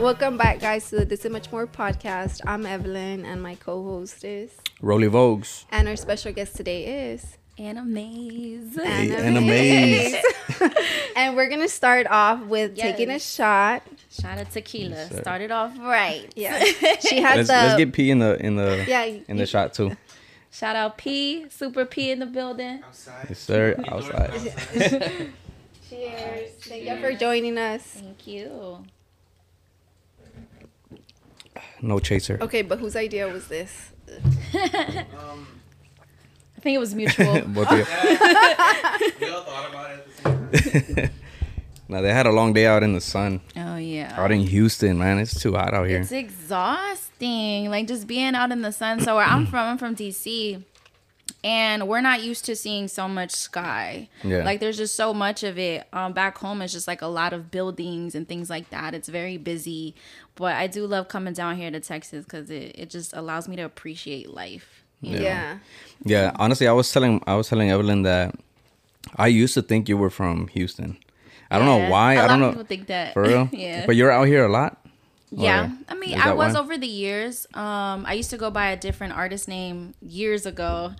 Welcome back, guys, to the This Is Much More podcast. I'm Evelyn, and my co-host is, Roly Vogues. and our special guest today is Anna Mvze. Hey, Anna Anna Mvze. Mvze. and we're gonna start off with Yes. taking a shot. Shot of tequila. Yes, sir. Started off right. Yeah, she has Let's, the let's get P in the in the yeah in the shot too. Shout out P, Super P in the building. Yes, sir. Outside. Cheers! Thank you for joining us. Thank you. No chaser. Okay, but whose idea was this? I think it was mutual. Both of you. Thought about it at the same time. now they had a long day out in the sun. oh yeah. Out in Houston, man. It's too hot out here. It's exhausting. Like just being out in the sun. So where I'm from, I'm from DC. And we're not used to seeing so much sky. Yeah. Like there's just so much of it. Um back home it's just like a lot of buildings and things like that. It's very busy. But I do love coming down here to Texas because it, it just allows me to appreciate life. you know? Yeah. Yeah, honestly, I was telling I was telling Evelyn that I used to think you were from Houston. I don't know why. A I lot don't of know people think that. for real. yeah. But you're out here a lot. yeah. Or I mean, I was why? over the years. Um, I used to go by a different artist name years ago,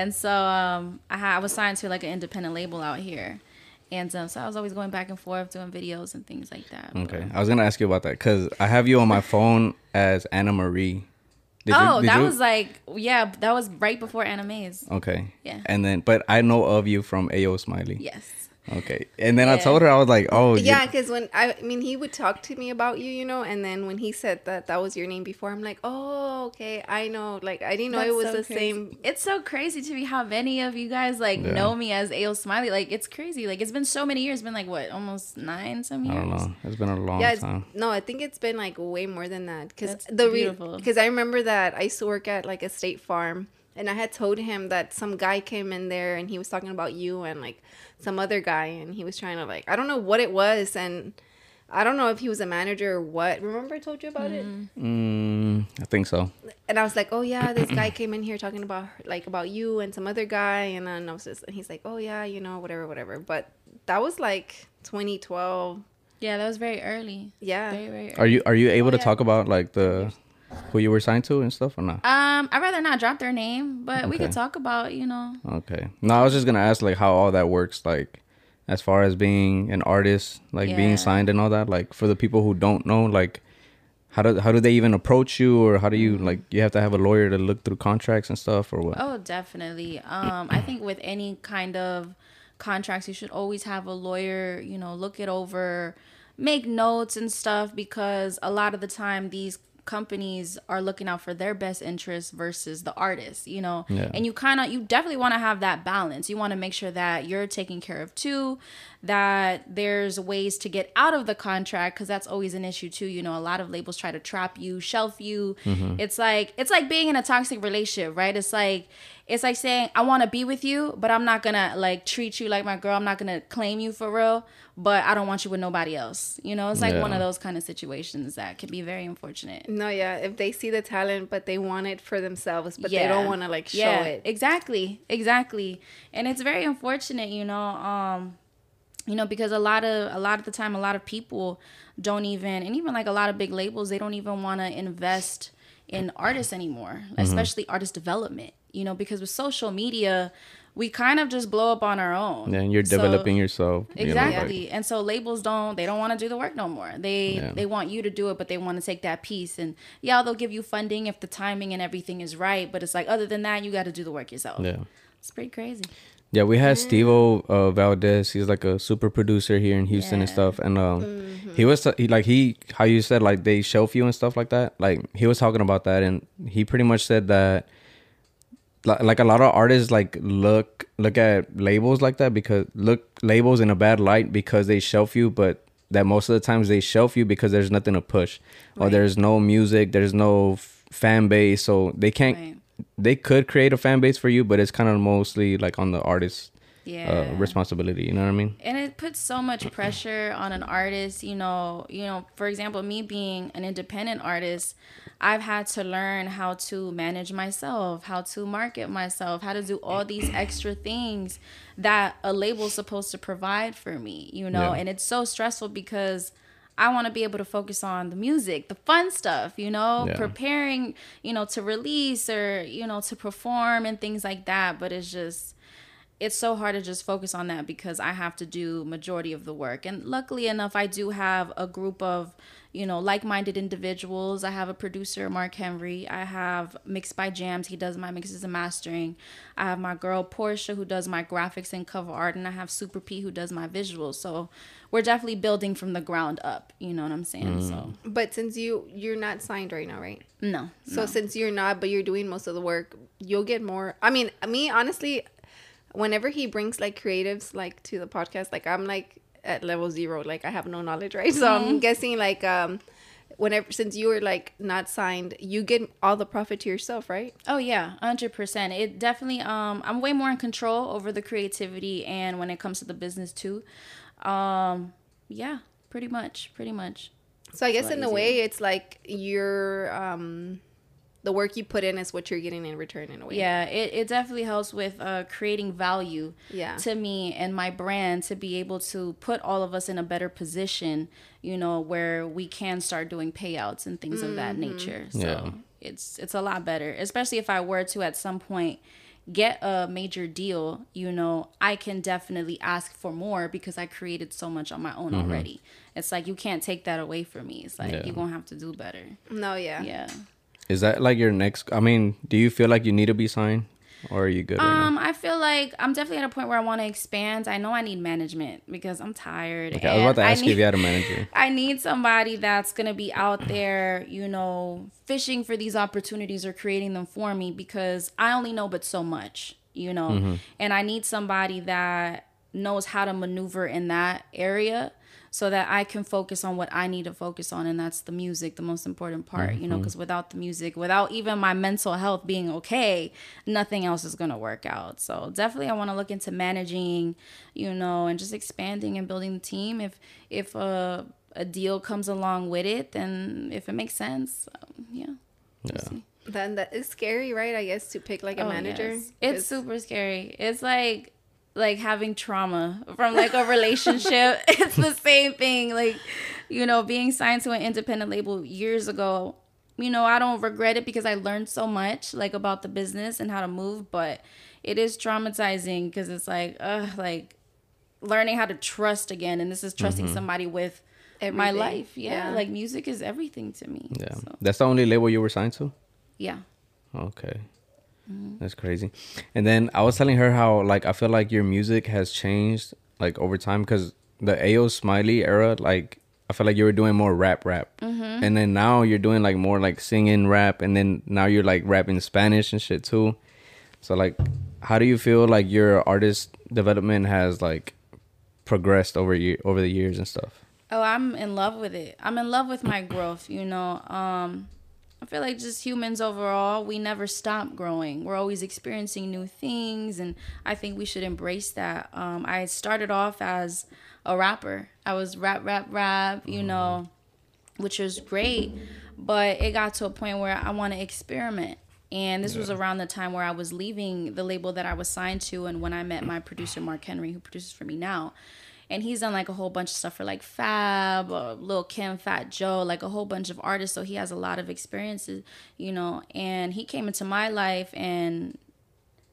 and so um, I, I was signed to like an independent label out here, and um, so I was always going back and forth doing videos and things like that. Okay, I was gonna ask you about that because I have you on my phone as Anna Marie. Did you- oh, did that you- was like yeah, that was right before Anna Mvze. okay. Yeah. And then, but I know of you from Ao Smiley. Yes. Okay. And then I told her I was like, oh Yeah, because when I, I mean, he would talk to me about you, you know, and then when he said that that was your name before, I'm like, oh, okay, I know. Like, I didn't know it was so the crazy. same. It's so crazy to me how many of you guys like Yeah. know me as Ale Smiley. Like it's crazy. Like it's been so many years. It's been like what, almost nine some years. I years. don't know. It's been a long Yeah, time. no, I think it's been like way more than that. Because That's the beautiful. because I remember that I used to work at like a state farm, and I had told him that some guy came in there and he was talking about you and like some other guy, and he was trying to like I don't know what it was, and I don't know if he was a manager or what. Remember I told you about it? Mm, I think so. and I was like, "Oh yeah, this guy came in here talking about like about you and some other guy," and then I was just, and he's like, "Oh yeah, you know, whatever, whatever." But that was like 2012. Yeah, that was very early. Yeah, Very, very early. Are you are you able to yeah. talk about like the who you were signed to and stuff or not? Um, I'd rather not drop their name, but we could talk about, you know. Okay. No, I was just gonna ask like how all that works, like as far as being an artist, like Yeah. being signed and all that. Like for the people who don't know, like how do how do they even approach you, or how do you like you have to have a lawyer to look through contracts and stuff, or what? Oh, definitely. Um, I think with any kind of contracts, you should always have a lawyer, you know, look it over, make notes and stuff because a lot of the time these companies are looking out for their best interests versus the artist, you know. Yeah. And you kind of you definitely want to have that balance. You want to make sure that you're taken care of too, that there's ways to get out of the contract cuz that's always an issue too. You know, a lot of labels try to trap you, shelf you. It's like it's like being in a toxic relationship, right? It's like it's like saying I want to be with you, but I'm not going to like treat you like my girl. I'm not going to claim you for real, but I don't want you with nobody else. You know, it's like one of those kind of situations that can be very unfortunate. No, yeah. If they see the talent, but they want it for themselves, but they don't want to like show it. Exactly, exactly. And it's very unfortunate, you know, um, you know, because a lot of a lot of the time, a lot of people don't even, and even like a lot of big labels, they don't even want to invest in artists anymore, Mm-hmm. especially artist development. You know, because with social media, we kind of just blow up on our own. Yeah, and you're So- developing yourself. you know, like- Exactly. and so labels don't they don't want to do the work no more. They Yeah. they want you to do it, but they want to take that piece. And yeah, they'll give you funding if the timing and everything is right. But it's like other than that, you got to do the work yourself. yeah. It's pretty crazy. Yeah, we had Stevo uh, Valdez. He's like a super producer here in Houston and stuff. And um, he was he, like he how you said like they shelf you and stuff like that. Like he was talking about that, and he pretty much said that li- like a lot of artists like look look at labels like that because look labels in a bad light because they shelf you, but that most of the times they shelf you because there's nothing to push or there's no music, there's no f- fan base, so they can't. Right. They could create a fan base for you, but it's kind of mostly like on the artist Yeah. uh, responsibility. You know what I mean? and it puts so much pressure on an artist you know you know for example me being an independent artist i've had to learn how to manage myself how to market myself how to do all these extra things that a label's supposed to provide for me you know Yeah. and it's so stressful because I want to be able to focus on the music, the fun stuff, you know, Yeah. preparing, you know, to release or, you know, to perform and things like that. But it's just, it's so hard to just focus on that because I have to do majority of the work. And luckily enough, I do have a group of, you know, like-minded individuals. I have a producer, Mark Henry. I have Mixed by Jams. He does my mixes and mastering. I have my girl Portia who does my graphics and cover art, and I have Super P who does my visuals. So we're definitely building from the ground up. You know what I'm saying? So mm. But since you you're not signed right now, right? no, So since you're not, but you're doing most of the work, you'll get more. I mean, me honestly, whenever he brings like creatives like to the podcast, like I'm like at level zero, like I have no knowledge, right? So I'm guessing like um, whenever since you were like not signed, you get all the profit to yourself, right? Oh yeah, hundred percent. It definitely. Um, I'm way more in control over the creativity and when it comes to the business too. Um, yeah, pretty much, pretty much. So I guess in a way, it's like your um, the work you put in is what you're getting in return in a way. Yeah, it, it definitely helps with uh, creating value Yeah. to me and my brand to be able to put all of us in a better position, you know, where we can start doing payouts and things of that nature. So Yeah. it's it's a lot better, especially if I were to at some point get a major deal, you know, I can definitely ask for more because I created so much on my own already. It's like you can't take that away from me. It's like Yeah. you're going to have to do better. No, yeah. Yeah. Is that like your next? I mean, do you feel like you need to be signed, or are you good? right? Um, I feel like I'm definitely at a point where I want to expand. I know I need management because I'm tired. Okay, I was about to ask you if you had a manager. I need somebody that's gonna be out there, you know, fishing for these opportunities or creating them for me because I only know but so much, you know, Mm-hmm. and I need somebody that knows how to maneuver in that area so that I can focus on what I need to focus on, and that's the music, the most important part, you know, Mm-hmm. because without the music, without even my mental health being okay, nothing else is gonna work out. So definitely, I want to look into managing, you know, and just expanding and building the team. If if a a deal comes along with it, then if it makes sense, um, yeah. we'll Yeah. Then that is scary, right? I guess to pick like a Oh, manager. yes. It's 'Cause- super scary. It's like like having trauma from like a relationship. it's the same thing. Like, you know, being signed to an independent label years ago. You know, I don't regret it because I learned so much like about the business and how to move, but it is traumatizing because it's like, uh, like learning how to trust again, and this is trusting somebody with my Everything. life. Yeah, Yeah. like music is everything to me. Yeah, So, that's the only label you were signed to. yeah. Okay. Mm-hmm. That's crazy. And then I was telling her how like I feel like your music has changed like over time because the AO Smiley era, like I feel like you were doing more rap rap. Mm-hmm. And then now you're doing like more like singing rap and then now you're like rapping Spanish and shit too. So like how do you feel like your artist development has like progressed over year over the years and stuff? Oh, I'm in love with it. I'm in love with my growth, you know. Um I feel like just humans overall, we never stop growing. We're always experiencing new things and I think we should embrace that. Um I started off as a rapper. I was rap rap rap, you know, which was great, but it got to a point where I want to experiment. And this was around the time where I was leaving the label that I was signed to and when I met my producer Mark Henry who produces for me now and he's done like a whole bunch of stuff for like Fab, uh, Lil Kim, Fat Joe, like a whole bunch of artists. So he has a lot of experiences, you know. And he came into my life and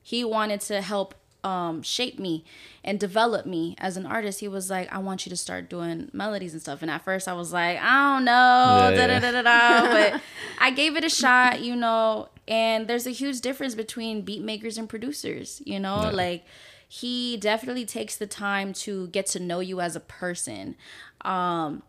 he wanted to help um, shape me and develop me as an artist. He was like, I want you to start doing melodies and stuff. And at first I was like, I don't know, Yeah, da da yeah. da da da. But I gave it a shot, you know. And there's a huge difference between beat makers and producers, you know, Yeah. like he definitely takes the time to get to know you as a person um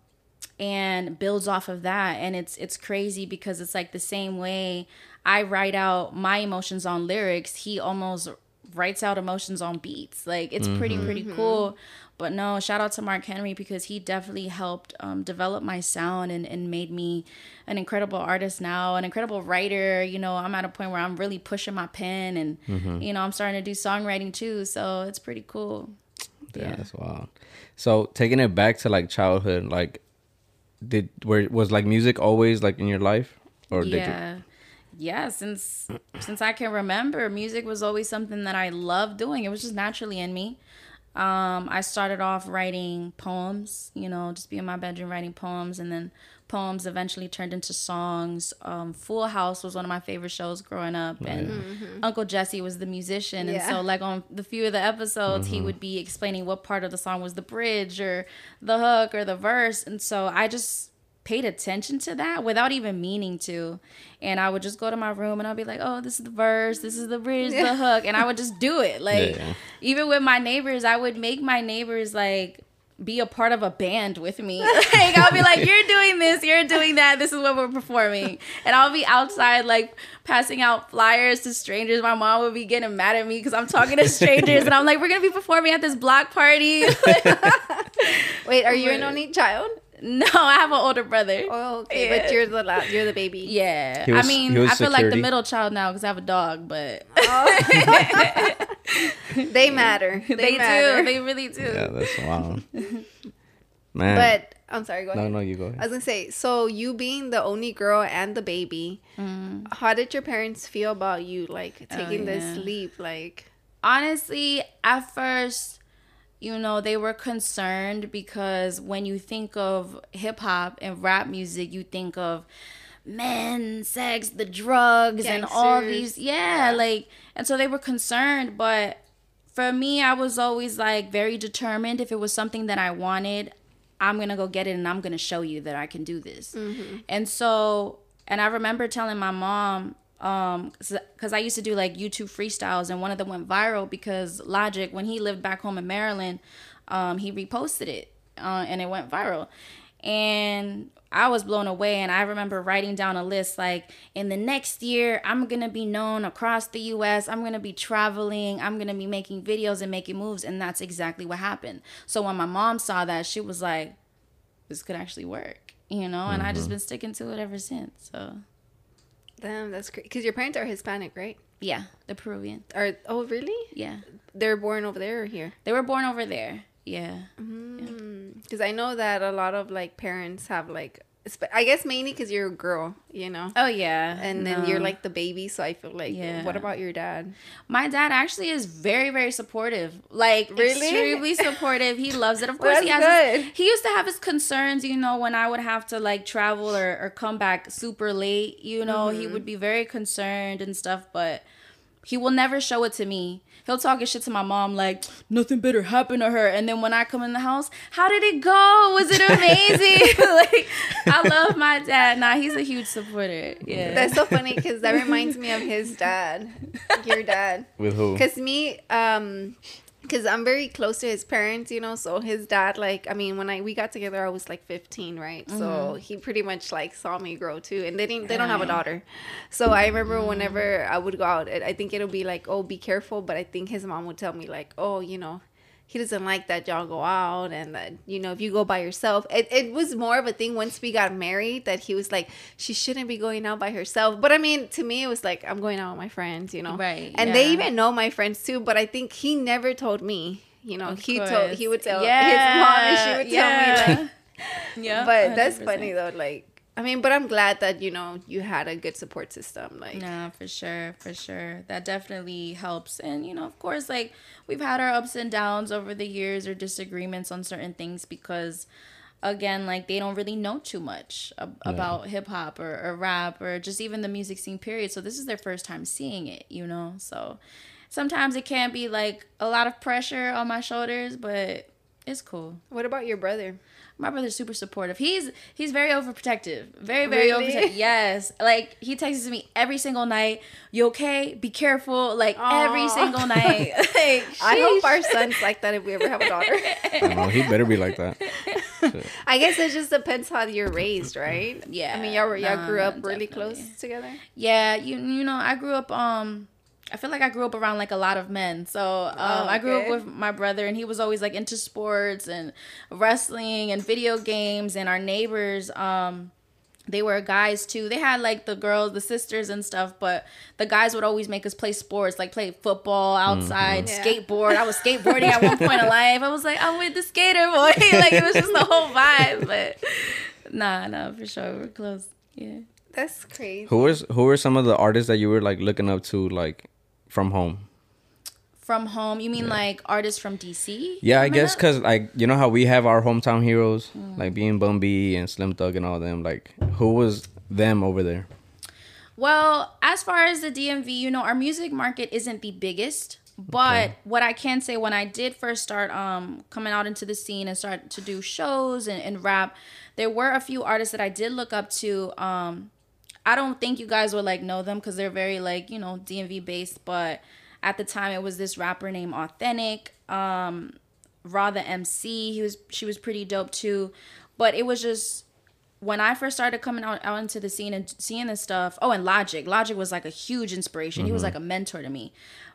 and builds off of that. And it's it's crazy because it's like the same way i write out my emotions on lyrics he almost writes out emotions on beats. Like it's pretty pretty cool but no shout out to mark henry because he definitely helped um, develop my sound and, and made me an incredible artist now an incredible writer. You know i'm at a point where i'm really pushing my pen and you know i'm starting to do songwriting too. So it's pretty cool. Yeah, Yeah. that's wild. So taking it back to like childhood, like did where was like music always like in your life, or did you? yeah. Yeah since since i can remember music was always something that i loved doing. It was just naturally in me Um, I started off writing poems, you know, just be in my bedroom writing poems, and then poems eventually turned into songs. Um, Full House was one of my favorite shows growing up, and Uncle Jesse was the musician, and Yeah. so like on the few of the episodes, he would be explaining what part of the song was the bridge or the hook or the verse, and so I just paid attention to that without even meaning to. And I would just go to my room and I'd be like, oh, this is the verse, this is the bridge, the hook. And I would just do it. Like, Yeah. even with my neighbors, I would make my neighbors like, be a part of a band with me. like I'll be like, "You're doing this, you're doing that. This is what we're performing," and I'll be outside like passing out flyers to strangers. My mom would be getting mad at me because I'm talking to strangers, and I'm like, "We're gonna be performing at this block party." Wait, are you an only child? No, I have an older brother. Oh, okay, Yeah. but you're the la- you're the baby. Yeah, was- I mean, I feel like the middle child now because I have a dog, but oh. They matter. They, they, matter. do, they really do. Yeah, that's wild. Man. but I'm sorry. Go ahead. no, no, you go Ahead. I was gonna say, so you being the only girl and the baby, mm. how did your parents feel about you like taking this oh, yeah. leap? Like, honestly, at first, you know, they were concerned because when you think of hip hop and rap music, you think of men, sex, the drugs, and all these. Yeah, like, and so they were concerned. But for me, I was always like very determined. If it was something that I wanted, I'm going to go get it and I'm going to show you that I can do this. Mm-hmm. And so, and I remember telling my mom, um, because I used to do like YouTube freestyles, and one of them went viral because Logic, when he lived back home in Maryland, um, he reposted it, uh, and it went viral, and I was blown away. And I remember writing down a list like, in the next year, I'm gonna be known across the U.S. I'm gonna be traveling. I'm gonna be making videos and making moves, and that's exactly what happened. So when my mom saw that, she was like, "This could actually work." You know, and I just been sticking to it ever since. So damn, that's crazy. Because your parents are Hispanic, right? yeah, the Peruvian. Are oh really? Yeah. They're born over there or here? They were born over there. Yeah. Mm, because I know that a lot of like parents have like, I guess mainly because you're a girl, you know. Oh yeah. And then you're like the baby, so I feel like. Yeah. What about your dad? my dad actually is very very supportive. Like Really? extremely supportive. He loves it. Of course he That's has his- he used to have his concerns, you know, when I would have to like travel or, or come back super late, you know, Mm-hmm. he would be very concerned and stuff, but he will never show it to me. He'll talk his shit to my mom like nothing better happened to her, and then when I come in the house, how did it go? Was it amazing? like I love my dad. Nah, he's a huge supporter. Yeah. That's so funny because that reminds me of his dad, your dad. With who? Because me, um, because I'm very close to his parents, you know. So his dad, like, I mean, when I we got together, I was like 15, right? So Mm-hmm. he pretty much like saw me grow too, and they didn't, they don't have a daughter. So I remember Mm. whenever I would go out, I think it'll be like, oh, be careful. But I think his mom would tell me like, oh, you know. He doesn't like that y'all go out and that you know if you go by yourself. It, it was more of a thing once we got married that he was like she shouldn't be going out by herself. But I mean to me it was like I'm going out with my friends, you know. Right, And they even know my friends too, but I think he never told me. You know, Of he told he would tell yeah. his mom, and she would tell me like. yeah. But that's 100%. funny though. Like, I mean, but I'm glad that you know you had a good support system. Like, No, for sure, for sure. That definitely helps. And, you know, of course, like we've had our ups and downs over the years or disagreements on certain things because, again, like they don't really know too much ab- about hip hop or, or rap or just even the music scene, period. So this is their first time seeing it, you know? So sometimes it can be like a lot of pressure on my shoulders, but it's cool. what about your brother? My brother's super supportive. He's he's very overprotective. Very very Really? overprotective. Yes, like he texts me every single night. You okay? Be careful. Like every single night. like, I hope our son's like that if we ever have a daughter. I know, he better be like that. I guess it just depends how you're raised, right? Yeah, I mean, y'all were, y'all nah, grew up really definitely. close together. Yeah, you you know I grew up um. I feel like I grew up around like a lot of men. So um, Oh, I grew up with my brother, and he was always like into sports and wrestling and video games. And our neighbors, um, they were guys too. They had like the girls, the sisters and stuff, but the guys would always make us play sports, like play football outside, Yeah. skateboard. I was skateboarding at one point in life. I was like, I'm with the skater boy. like it was just the whole vibe. But nah, nah, for sure, we're close. Yeah. That's crazy. Who was who were some of the artists that you were like looking up to like from home? From home, you mean like artists from DC? Yeah, I guess because like you know how we have our hometown heroes, Mm. like being Bun B and Slim Thug and all them. Like, who was them over there? Well, as far as the DMV, you know, our music market isn't the biggest, but what I can say when I did first start um coming out into the scene and start to do shows and, and rap, there were a few artists that I did look up to. Um I don't think you guys would like know them because they're very like, you know, DMV based, but at the time it was this rapper named Authentic. Um Raw the MC, he was she was pretty dope too. But it was just when I first started coming out, out into the scene and seeing this stuff, oh, and Logic. Logic was like a huge inspiration. He was like a mentor to me.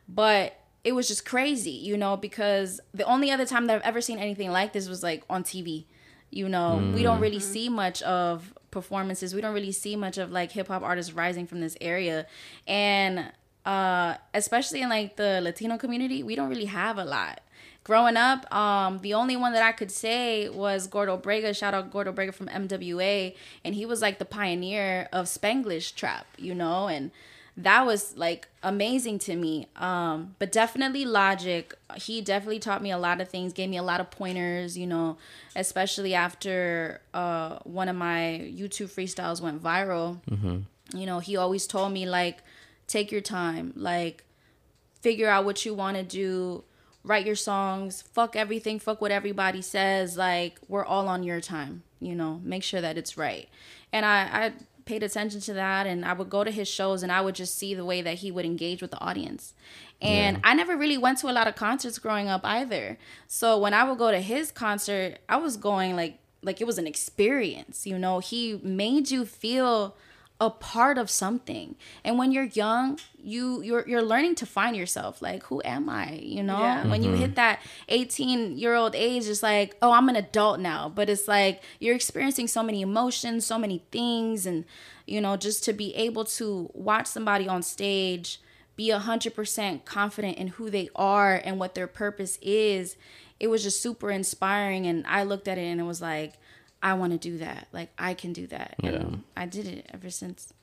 But it was just crazy, you know, because the only other time that I've ever seen anything like this was like on TV. You know, we don't really see much of performances. We don't really see much of like hip hop artists rising from this area. And uh especially in like the Latino community, we don't really have a lot growing up, um, the only one that I could say was Gordo Brega. Shout out Gordo Brega from MWA, and he was like the pioneer of Spanglish trap, you know, and that was like amazing to me. Um, but definitely Logic, he definitely taught me a lot of things, gave me a lot of pointers, you know, especially after uh, one of my YouTube freestyles went viral. You know, he always told me like, take your time, like figure out what you want to do. Write your songs. Fuck everything. Fuck what everybody says. Like we're all on your time you know. Make sure that it's right. And i i paid attention to that and i would go to his shows and i would just see the way that he would engage with the audience. And i never really went to a lot of concerts growing up either. So when i would go to his concert i was going like like it was an experience you know? He made you feel a part of something. And when you're young you you're you're learning to find yourself. Like who am i? You know? Yeah. when you mm-hmm. hit that 18 year old age it's like oh i'm an adult now. But it's like you're experiencing so many emotions so many things. And you know just to be able to watch somebody on stage be 100% confident in who they are and what their purpose is it was just super inspiring. And i looked at it and it was like i want to do that like i can do that Yeah. i did it ever since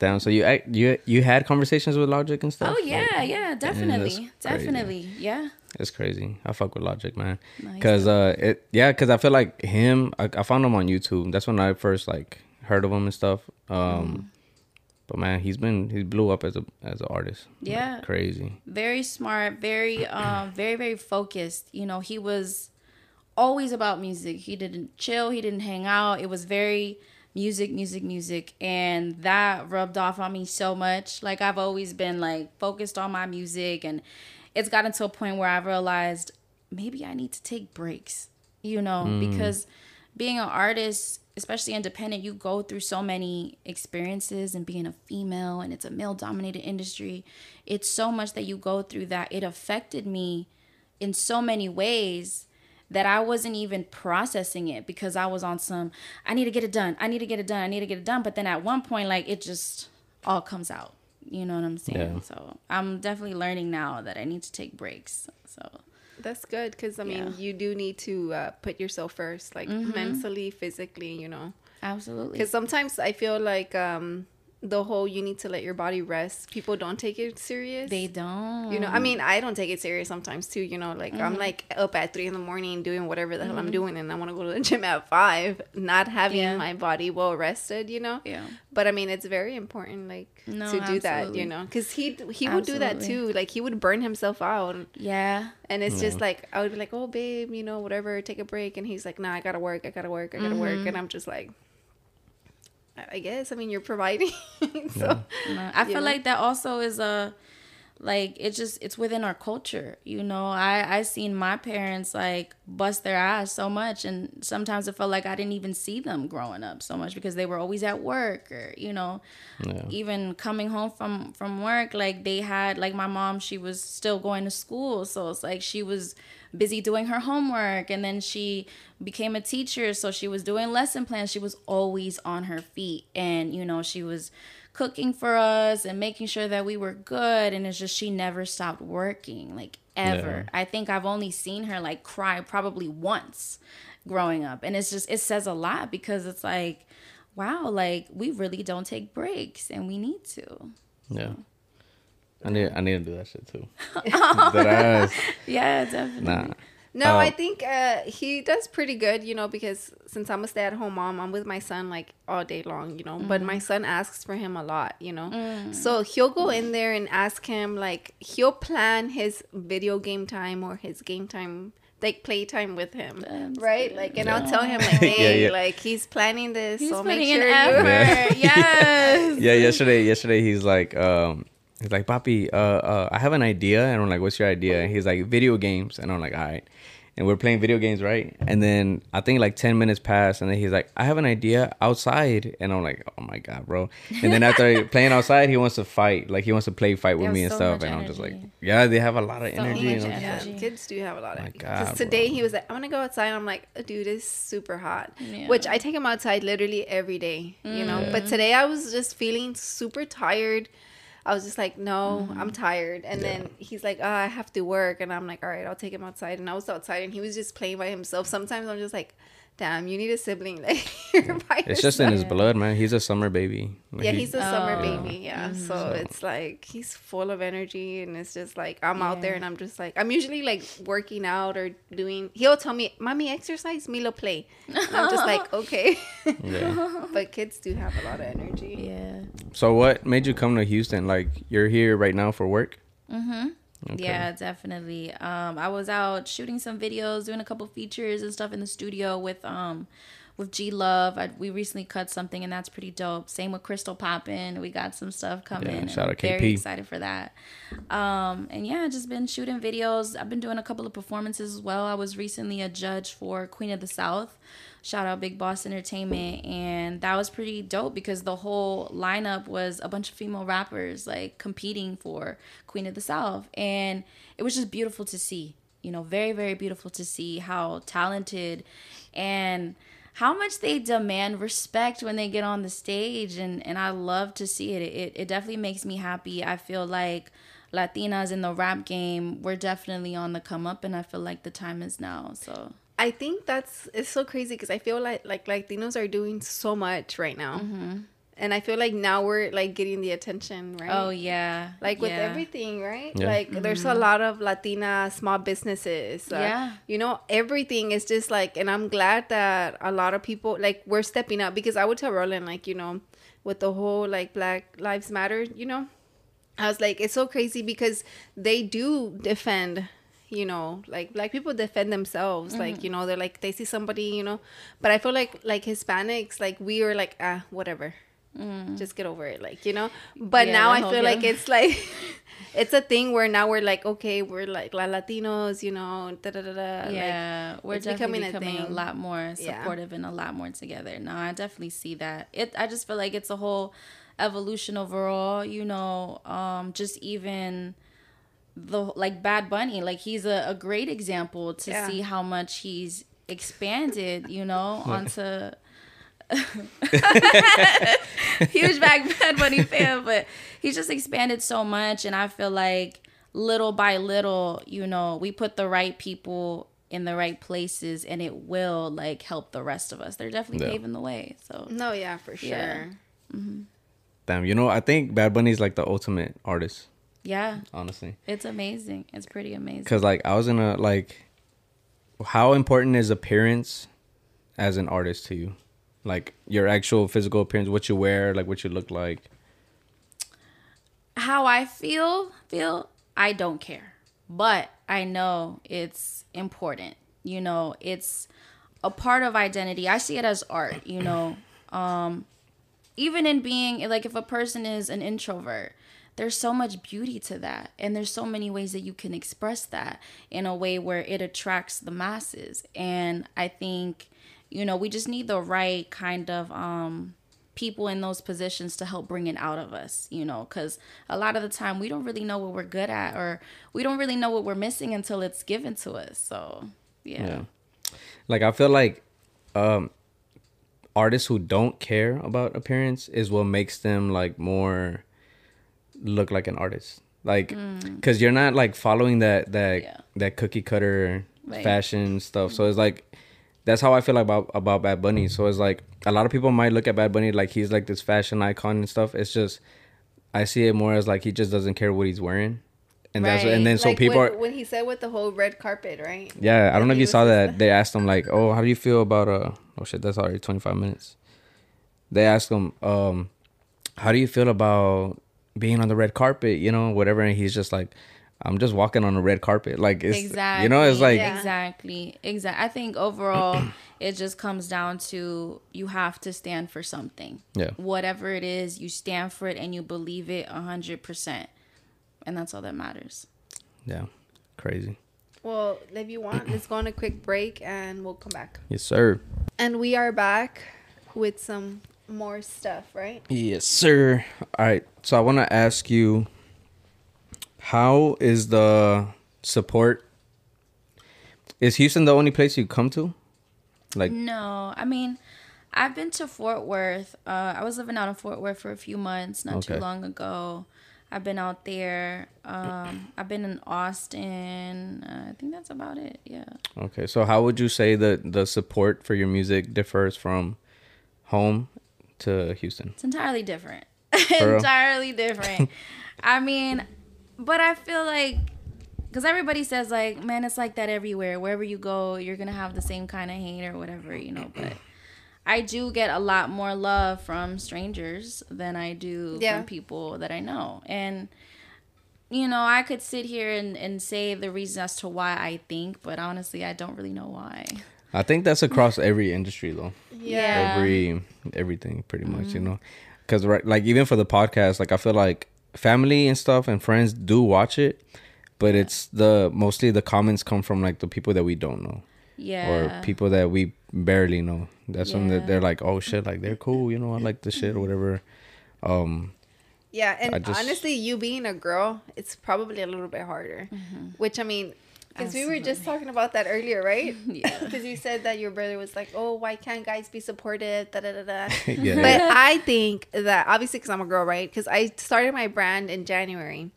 Damn. So you act- you you had conversations with Logic and stuff. oh yeah yeah definitely definitely yeah It's crazy. I fuck with Logic, man. Nice. Cause uh, it yeah, cause I feel like him. I, I found him on YouTube. That's when I first like heard of him and stuff. Um, Mm. but man, he's been he blew up as a as an artist. Like, Yeah. crazy. very smart, very um very very focused. You know, he was always about music. He didn't chill, he didn't hang out. It was very music, music, music and that rubbed off on me so much. Like I've always been like focused on my music and it's gotten to a point where I've realized maybe I need to take breaks, you know, mm. because being an artist, especially independent, you go through so many experiences and being a female and it's a male dominated industry. It's so much that you go through that it affected me in so many ways that I wasn't even processing it because I was on some I need to get it done. I need to get it done. I need to get it done. But then at one point like it just all comes out. You know what I'm saying? Yeah. So I'm definitely learning now that I need to take breaks. So That's good because I mean, Yeah. Mm-hmm. you do need to uh, put yourself first, like mentally, physically, you know. absolutely. Because sometimes I feel like um, the whole you need to let your body rest. People don't take it serious. They don't. you know, I mean, I don't take it serious sometimes too. You know, like I'm Mm-hmm. like up at three in the morning doing whatever the hell I'm doing, and I want to go to the gym at five, not having Yeah. my body well rested. You know. Yeah. But I mean, it's very important, like No, to do that. You know, because he he would do that too. Like he would burn himself out. Yeah. And it's just like I would be like, "Oh, babe, you know, whatever, take a break." And he's like, "Nah, I gotta work. I gotta work. I gotta work." Mm-hmm. And I'm just like, I I guess. I mean, you're providing, so No, I feel know? like that also is a like it just it's within our culture you know? I i seen my parents like bust their ass so much and sometimes it felt like i didn't even see them growing up so much because they were always at work or you know? Yeah. even coming home from from work like they had like my mom she was still going to school so it's like she was busy doing her homework and then she became a teacher so she was doing lesson plans. She was always on her feet and you know she was cooking for us and making sure that we were good and it's just she never stopped working like ever i think i've only seen her like cry probably once growing up and it's just it says a lot because it's like wow like we really don't take breaks and we need to Yeah. I need I need to do that shit too. That ass. Yeah, definitely. Nah. No. I think uh, he does pretty good, you know, because since I'm a stay at home mom, I'm with my son like all day long, you know. But my son asks for him a lot, you know. So he'll go in there and ask him, like, he'll plan his video game time or his game time, like playtime with him, That's right? good. Like, and I'll tell him, like, hey, yeah. like, he's planning this, He's so make putting sure in you. effort. yes. Yeah, yesterday yesterday he's like um he's like, Papi, uh uh I have an idea and I'm like, What's your idea? And he's like, Video games and I'm like, Alright. And we're playing video games, right? And then I think like ten minutes passed and then he's like, I have an idea outside and I'm like, Oh my god, bro. And then after playing outside he wants to fight. Like he wants to play fight with me and so stuff. And I'm just like. Yeah, they have a lot of So energy. much and Yeah, like, kids do have a lot of energy. God, Because bro. today he was like, I'm gonna go outside. I'm like, dude, it's super hot. Yeah. Which I take him outside literally every day, you know. Mm. But today I was just feeling super tired. I was just like, no, Mm-hmm. I'm tired. And then he's like, oh, I have to work. And I'm like, all right, I'll take him outside. And I was outside and he was just playing by himself. Sometimes I'm just like, damn, you need a sibling. Like, you're by It's just in his blood, man. He's a summer baby. Like, yeah, he's a summer Oh. baby. Yeah. So So- it's like he's full of energy and it's just like I'm out there and I'm just like I'm usually like working out or doing he'll tell me, Mommy exercise, Milo play. And I'm just like, Okay. yeah. but kids do have a lot of energy. Yeah. So what made you come to Houston? Like you're here right now for work? Mm-hmm. Okay. Yeah, definitely. Um, I was out shooting some videos, doing a couple features and stuff in the studio with um with G Love. I, we recently cut something and that's pretty dope. Same with Crystal Poppin. We got some stuff coming. Yeah, shout out Very KP. excited for that. Um, and yeah, just been shooting videos. I've been doing a couple of performances as well. I was recently a judge for Queen of the South. Shout out Big Boss Entertainment, and that was pretty dope because the whole lineup was a bunch of female rappers like competing for Queen of the South, and it was just beautiful to see. You know, very very beautiful to see how talented and how much they demand respect when they get on the stage and and I love to see it. It it definitely makes me happy. I feel like Latinas in the rap game, we're definitely on the come up and I feel like the time is now. So I think that's it's so crazy because I feel like like Latinos are doing so much right now. Mm-hmm. And I feel like now we're like getting the attention, right? Oh yeah. like with yeah. everything right Yeah. like there's a lot of latina small businesses uh, Yeah. you know everything is just like and i'm glad that a lot of people like we're stepping up because i would tell roland like you know with the whole like black lives matter you know i was like it's so crazy because they do defend you know like black people defend themselves like you know they're like they see somebody you know but i feel like like hispanics like we are like ah whatever just get over it like you know but Yeah, now i feel like it's like it's a thing where now we're like okay we're like la latinos you know da da da da like, Yeah, we're definitely becoming a becoming a, thing. lot more Yeah. supportive and a lot more together. No, I definitely see that. It I just feel like it's a whole evolution overall, you know, um just even the like Bad Bunny, like he's a, a great example to Yeah. see how much he's expanded, you know, onto huge Bad Bad Bunny fan, but he's just expanded so much, and I feel like little by little, you know, we put the right people in the right places, and it will like help the rest of us. They're definitely Yeah. paving the way. So no yeah for sure Yeah. Damn, you know, I think Bad Bunny's like the ultimate artist, yeah, honestly. it's amazing. It's pretty amazing. Cause like I was in a like, how important is appearance as an artist to you? Like your actual physical appearance, what you wear, like what you look like. how I feel, feel, I don't care. But I know it's important. You know, it's a part of identity. I see it as art, you know. Um even in being like if a person is an introvert, there's so much beauty to that and there's so many ways that you can express that in a way where it attracts the masses. And I think you know, we just need the right kind of um people in those positions to help bring it out of us, you know, because a lot of the time we don't really know what we're good at or we don't really know what we're missing until it's given to us. So, yeah. Yeah. Like I feel like um artists who don't care about appearance is what makes them like more look like an artist. Like cuz you're not like following that that Yeah. that cookie cutter Right. fashion stuff. So it's like that's how I feel about about Bad Bunny. So it's like a lot of people might look at Bad Bunny like he's like this fashion icon and stuff. It's just I see it more as like he just doesn't care what he's wearing, and that's and then so like people when, are when he said with the whole red carpet, right? yeah. I don't know if you saw that. They asked him like, oh, how do you feel about uh oh shit that's already twenty five minutes. They asked him um, how do you feel about being on the red carpet, you know, whatever, and he's just like. I'm just walking on a red carpet, like it's exactly. you know, it's like Yeah. exactly, exactly. I think overall, it just comes down to you have to stand for something. Yeah. Whatever it is, you stand for it and you believe it a hundred percent, and that's all that matters. yeah, crazy. Well, if you want, let's go on a quick break and we'll come back. Yes, sir. And we are back with some more stuff, right? Yes, sir. All right. So I want to ask you how is the support Is Houston the only place you come to? Like No, I mean, I've been to Fort Worth. Uh, I was living out in Fort Worth for a few months not too long ago. I've been out there. Um, I've been in Austin. Uh, I think that's about it. Yeah. Okay, so how would you say that the support for your music differs from home to Houston? It's entirely different. entirely different. I mean, but I feel like because everybody says like, man, it's like that everywhere. Wherever you go, you're gonna have the same kind of hate or whatever, you know. But I do get a lot more love from strangers than I do Yeah. from people that I know, and you know, I could sit here and, and say the reason as to why I think, but honestly, I don't really know why. I think that's across every industry though. Yeah. Every everything pretty much, you mm-hmm. know. Cuz right like even for the podcast, like I feel like family and stuff and friends do watch it, but it's the mostly the comments come from like the people that we don't know Yeah. or people that we barely know. That's when Yeah. that they're like, "Oh shit, like they're cool, you know, I like the shit or whatever." Um Yeah, and just- honestly, you being a girl, it's probably a little bit harder. Which I mean, because we were just talking about that earlier, right? Yeah. Because you said that your brother was like, "Oh, why can't guys be supportive?" Da da da da. yeah. But I think that obviously, because I'm a girl, right? Because I started my brand in January,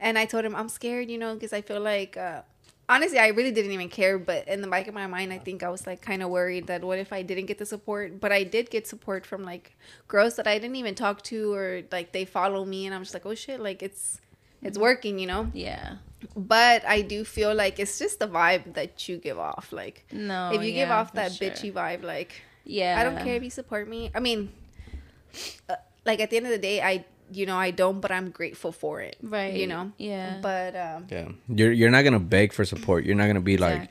and I told him I'm scared, you know, because I feel like. Uh, Honestly, I really didn't even care, but in the back of my mind, I think I was like kind of worried that what if I didn't get the support? But I did get support from like girls that I didn't even talk to, or like they follow me, and I'm just like, oh shit, like it's it's working, you know. yeah. But I do feel like it's just the vibe that you give off. Like No. if you give off that sure. bitchy vibe, like Yeah. I don't care if you support me. I mean, uh, like at the end of the day, I you know I don't, but I'm grateful for it. Right. You know. Yeah. But um, Yeah. You're you're not going to beg for support. You're not going to be like,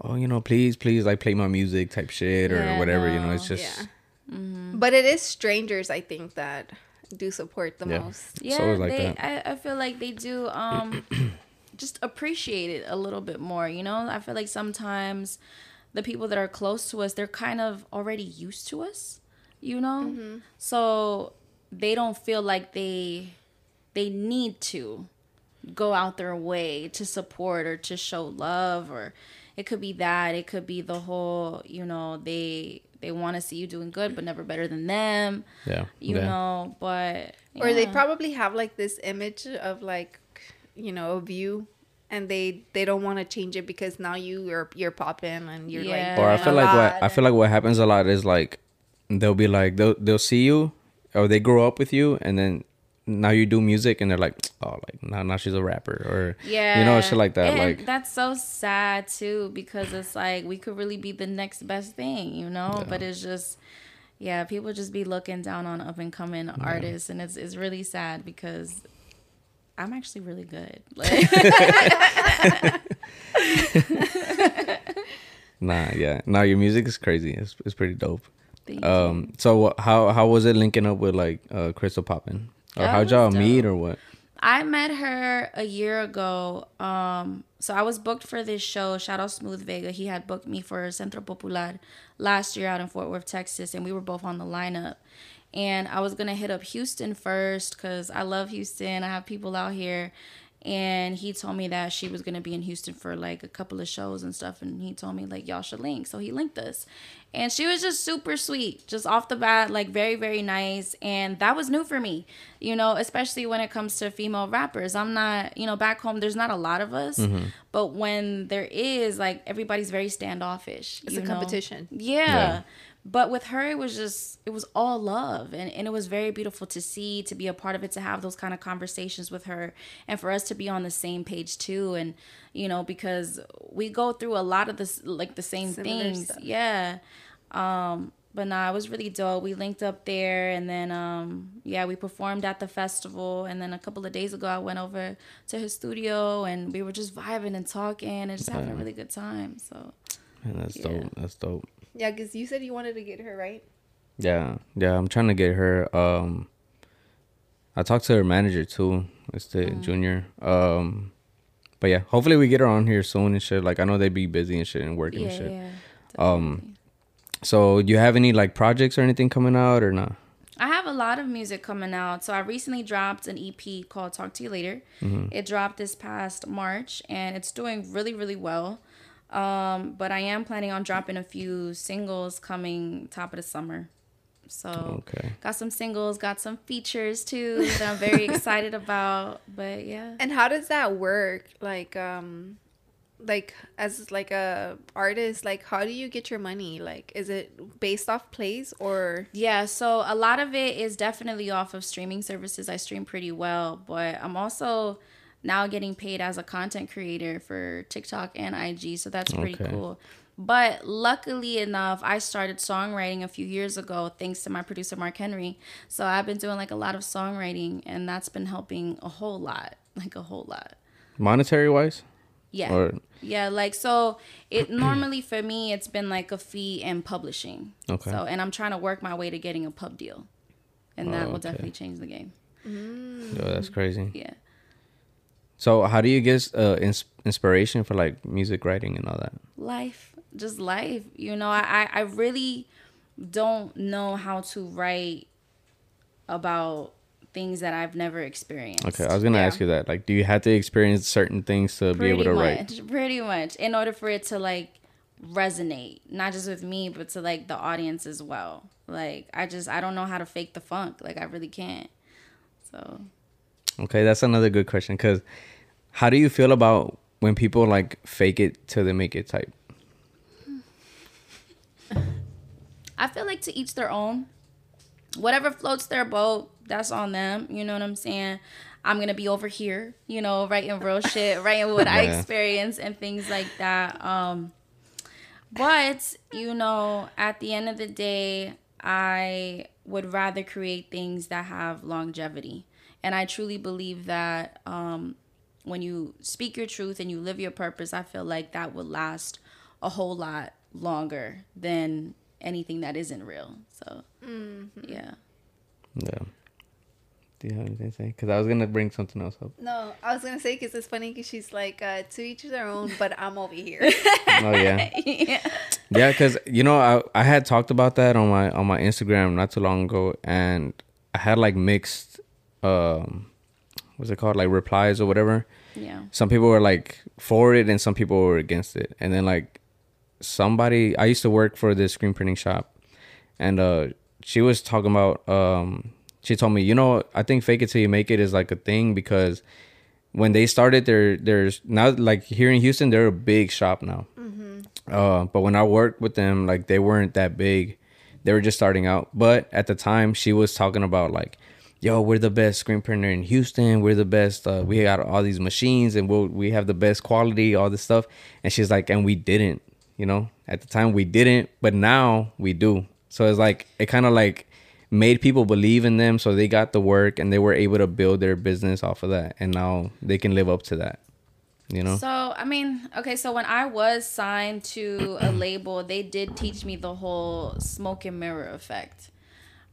"Oh, you know, please please like play my music type shit or Yeah, whatever, you know. It's just yeah. Mm-hmm. But it is strangers, I think, that do support the Yeah. most. Yeah, always like they, that. I, I feel like they do um just appreciate it a little bit more, you know? I feel like sometimes the people that are close to us, they're kind of already used to us, you know? Mm-hmm. So they don't feel like they they need to go out their way to support or to show love or it could be that it could be the whole you know they they want to see you doing good but never better than them yeah. you yeah. know but Or they probably have like this image of like, you know, of you. And they they don't want to change it because now you you're you're popping and you're Yeah. like Or I feel like what I feel like what happens a lot is like they'll be like they'll they'll see you or they grow up with you and then now you do music and they're like oh like now now she's a rapper or Yeah. you know shit like that And like that's so sad too because it's like we could really be the next best thing, you know? But it's just yeah, people just be looking down on up and coming artists and it's it's really sad because I'm actually really good. Like nah yeah nah your music is crazy it's it's pretty dope thank you. um so what- how how was it linking up with like uh Crystal Poppin or That how'd y'all was meet or what I met her a year ago. Um, so I was booked for this show. Shout out Smooth Vega. He had booked me for Centro Popular last year out in Fort Worth, Texas, and we were both on the lineup. And I was gonna hit up Houston first because I love Houston. I have people out here. And he told me that she was gonna be in Houston for like a couple of shows and stuff. And he told me like y'all should link. So he linked us. And she was just super sweet, just off the bat, like very, very nice. And that was new for me. you know, especially when it comes to female rappers. I'm not, you know, back home there's not a lot of us, Mm-hmm. but when there is, like everybody's very standoffish. It's you a know? competition. Yeah. Yeah. But with her, it was just, it was all love. And, and it was very beautiful to see, to be a part of it, to have those kind of conversations with her, and for us to be on the same page too. And, you know, because we go through a lot of this, like the same Similar things. stuff. Yeah. Um, but nah, it was really dope. We linked up there, and then um, yeah, we performed at the festival. And then a couple of days ago, I went over to his studio, and we were just vibing and talking, and just having a really good time. So Man, that's Yeah. dope. That's dope. Yeah, because you said you wanted to get her right. Yeah, yeah. I'm trying to get her. Um, I talked to her manager too. It's the Mm. junior. Um, but yeah, hopefully we get her on here soon and shit. Like I know they'd be busy and shit and working yeah, and shit. yeah. Um. So do you have any like projects or anything coming out or not? I have a lot of music coming out. So I recently dropped an EP called Talk to You Later. It dropped this past March and it's doing really, really well. Um, but I am planning on dropping a few singles coming top of the summer. So Okay. got some singles, got some features too that I'm very excited about. But yeah. And how does that work? Like, um, like as like a artist, like how do you get your money? Like, is it based off plays or? Yeah, so a lot of it is definitely off of streaming services. I stream pretty well, but I'm also now getting paid as a content creator for TikTok and IG, so that's pretty Okay. cool. But luckily enough, I started songwriting a few years ago thanks to my producer Mark Henry. So I've been doing like a lot of songwriting and that's been helping a whole lot, like a whole lot. Monetary wise? Yeah. Or Yeah, like so it normally for me it's been like a fee and publishing. Okay. So and I'm trying to work my way to getting a pub deal. And that Oh, will definitely change the game. Mm. yo, that's crazy. Yeah. So how do you get uh, ins- inspiration for like music writing and all that? Life. Just life. You know, I, I really don't know how to write about things that I've never experienced. Okay, I was gonna Yeah. ask you that. Like, do you have to experience certain things to be able to write? much, Pretty much. In order for it to like resonate, not just with me, but to like the audience as well. Like I just I don't know how to fake the funk. Like I really can't. So Okay, that's another good question. Cause how do you feel about when people like fake it till they make it type? I feel like to each their own. Whatever floats their boat, that's on them. You know what I'm saying? I'm gonna be over here, you know, writing real shit, writing what I experience and things like that. Um, but you know, at the end of the day, I would rather create things that have longevity, and I truly believe that um, when you speak your truth and you live your purpose, I feel like that would last a whole lot longer than anything that isn't real. So, yeah. Yeah. Do you have anything to say? Cause I was gonna bring something else up. No, I was gonna say because it's funny because she's like uh, to each their own, but I'm over here. Oh yeah. yeah. Yeah, cause you know I I had talked about that on my on my Instagram not too long ago, and I had like mixed, um, what's it called, like replies or whatever. Yeah. Some people were like for it, and some people were against it. And then like somebody, I used to work for this screen printing shop, and uh, she was talking about um, she told me, you know, I think fake it till you make it is like a thing because when they started, there there's now like here in Houston, they're a big shop now. Uh, but when I worked with them, like they weren't that big. They were just starting out. But at the time, she was talking about like, "Yo, we're the best screen printer in Houston. We're the best. Uh, we got all these machines, and we'll, we have the best quality, all this stuff." And she's like, "And we didn't, you know, at the time we didn't, but now we do." So it's like it kind of like made people believe in them, so they got the work, and they were able to build their business off of that, and now they can live up to that. You know? So, I mean, okay, so when I was signed to a label, they did teach me the whole smoke and mirror effect,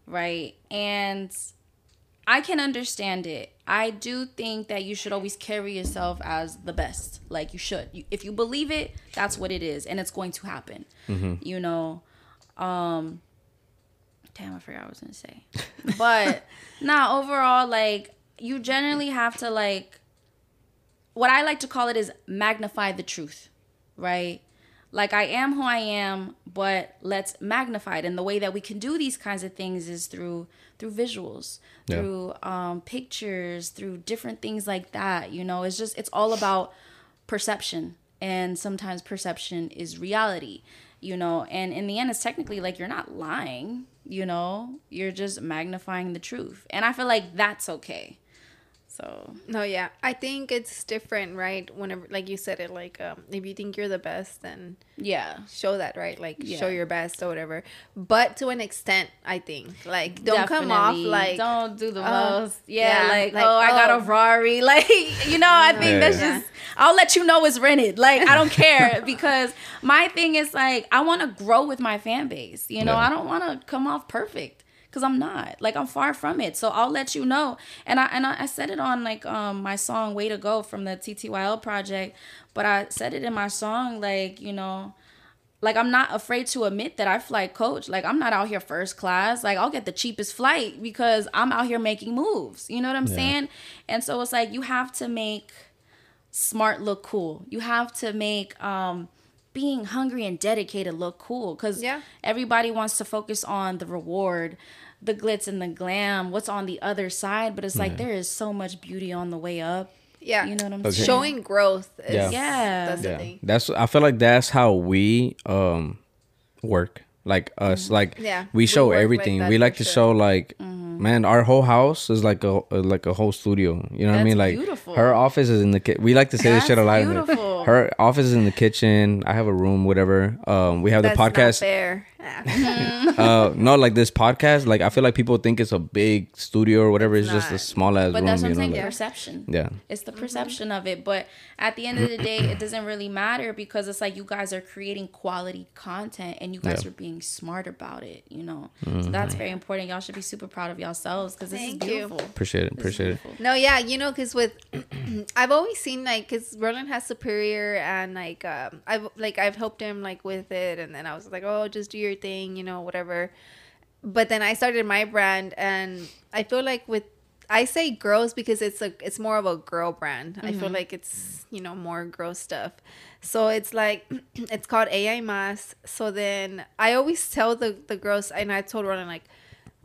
right? And I can understand it. I do think that you should always carry yourself as the best. Like you should. You, if you believe it, that's what it is and it's going to happen. You know, um damn, I forgot what I was going to say. But nah, overall like you generally have to like what I like to call it is magnify the truth, right? Like I am who I am, but let's magnify it. And the way that we can do these kinds of things is through through visuals, Yeah. through um, pictures, through different things like that. You know, it's just it's all about perception, and sometimes perception is reality. You know, and in the end, it's technically like you're not lying. You know, you're just magnifying the truth, and I feel like that's okay. So No, yeah. I think it's different, right? Whenever, like you said it, like um, if you think you're the best, then yeah, show that, right? Like Yeah. show your best or whatever. But to an extent, I think, like don't come off like don't do the oh, most yeah, yeah, like, like, oh i got oh. a ferrari like you know i think Yeah. that's Yeah. just i'll let you know it's rented like i don't care because my thing is like i want to grow with my fan base you know Yeah. i don't want to come off perfect because i'm not like i'm far from it so i'll let you know and i and i, I said it on like um my song way to go from the ttyl project but i said it in my song like you know like I'm not afraid to admit that I flight coach. Like I'm not out here first class. Like I'll get the cheapest flight because I'm out here making moves. You know what I'm Yeah. saying? And so it's like you have to make smart look cool. You have to make um being hungry and dedicated look cool cuz Yeah. everybody wants to focus on the reward, the glitz and the glam, what's on the other side, but it's like there is so much beauty on the way up. yeah, You know what I'm Okay. saying? showing growth. Is, Yeah. Yeah. that's the yeah thing. that's i feel like that's how we um work like us like Mm-hmm. Yeah, we we show work like everything we like to sure. show like Mm-hmm. man our whole house is like a like a whole studio you know what i mean like beautiful. her office is in the ki- we like to say this shit a That's lot beautiful. her office is in the kitchen i have a room whatever um we have That's the podcast Not fair. uh no like this podcast like i feel like people think it's a big studio or whatever it's, It's just a not. small ass But room that's what you I'm saying, like, perception. yeah It's the perception of it. But at the end of the day, it doesn't really matter because it's like you guys are creating quality content and you guys Yeah. are being smart about it, you know? So that's very important. Y'all should be super proud of yourselves because this Thank is you. beautiful. appreciate it This appreciate it. No, yeah, you know, because with I've always seen like, because Roland has Superior, and like, um, I've like I've helped him like with it, and then I was like, oh, just do your thing, you know, whatever. But then I started my brand, and I feel like with I say girls because it's a it's more of a girl brand. I feel mm-hmm. like it's you know more girl stuff. So it's like it's called AI Mas. So then I always tell the the girls, and I told Roland like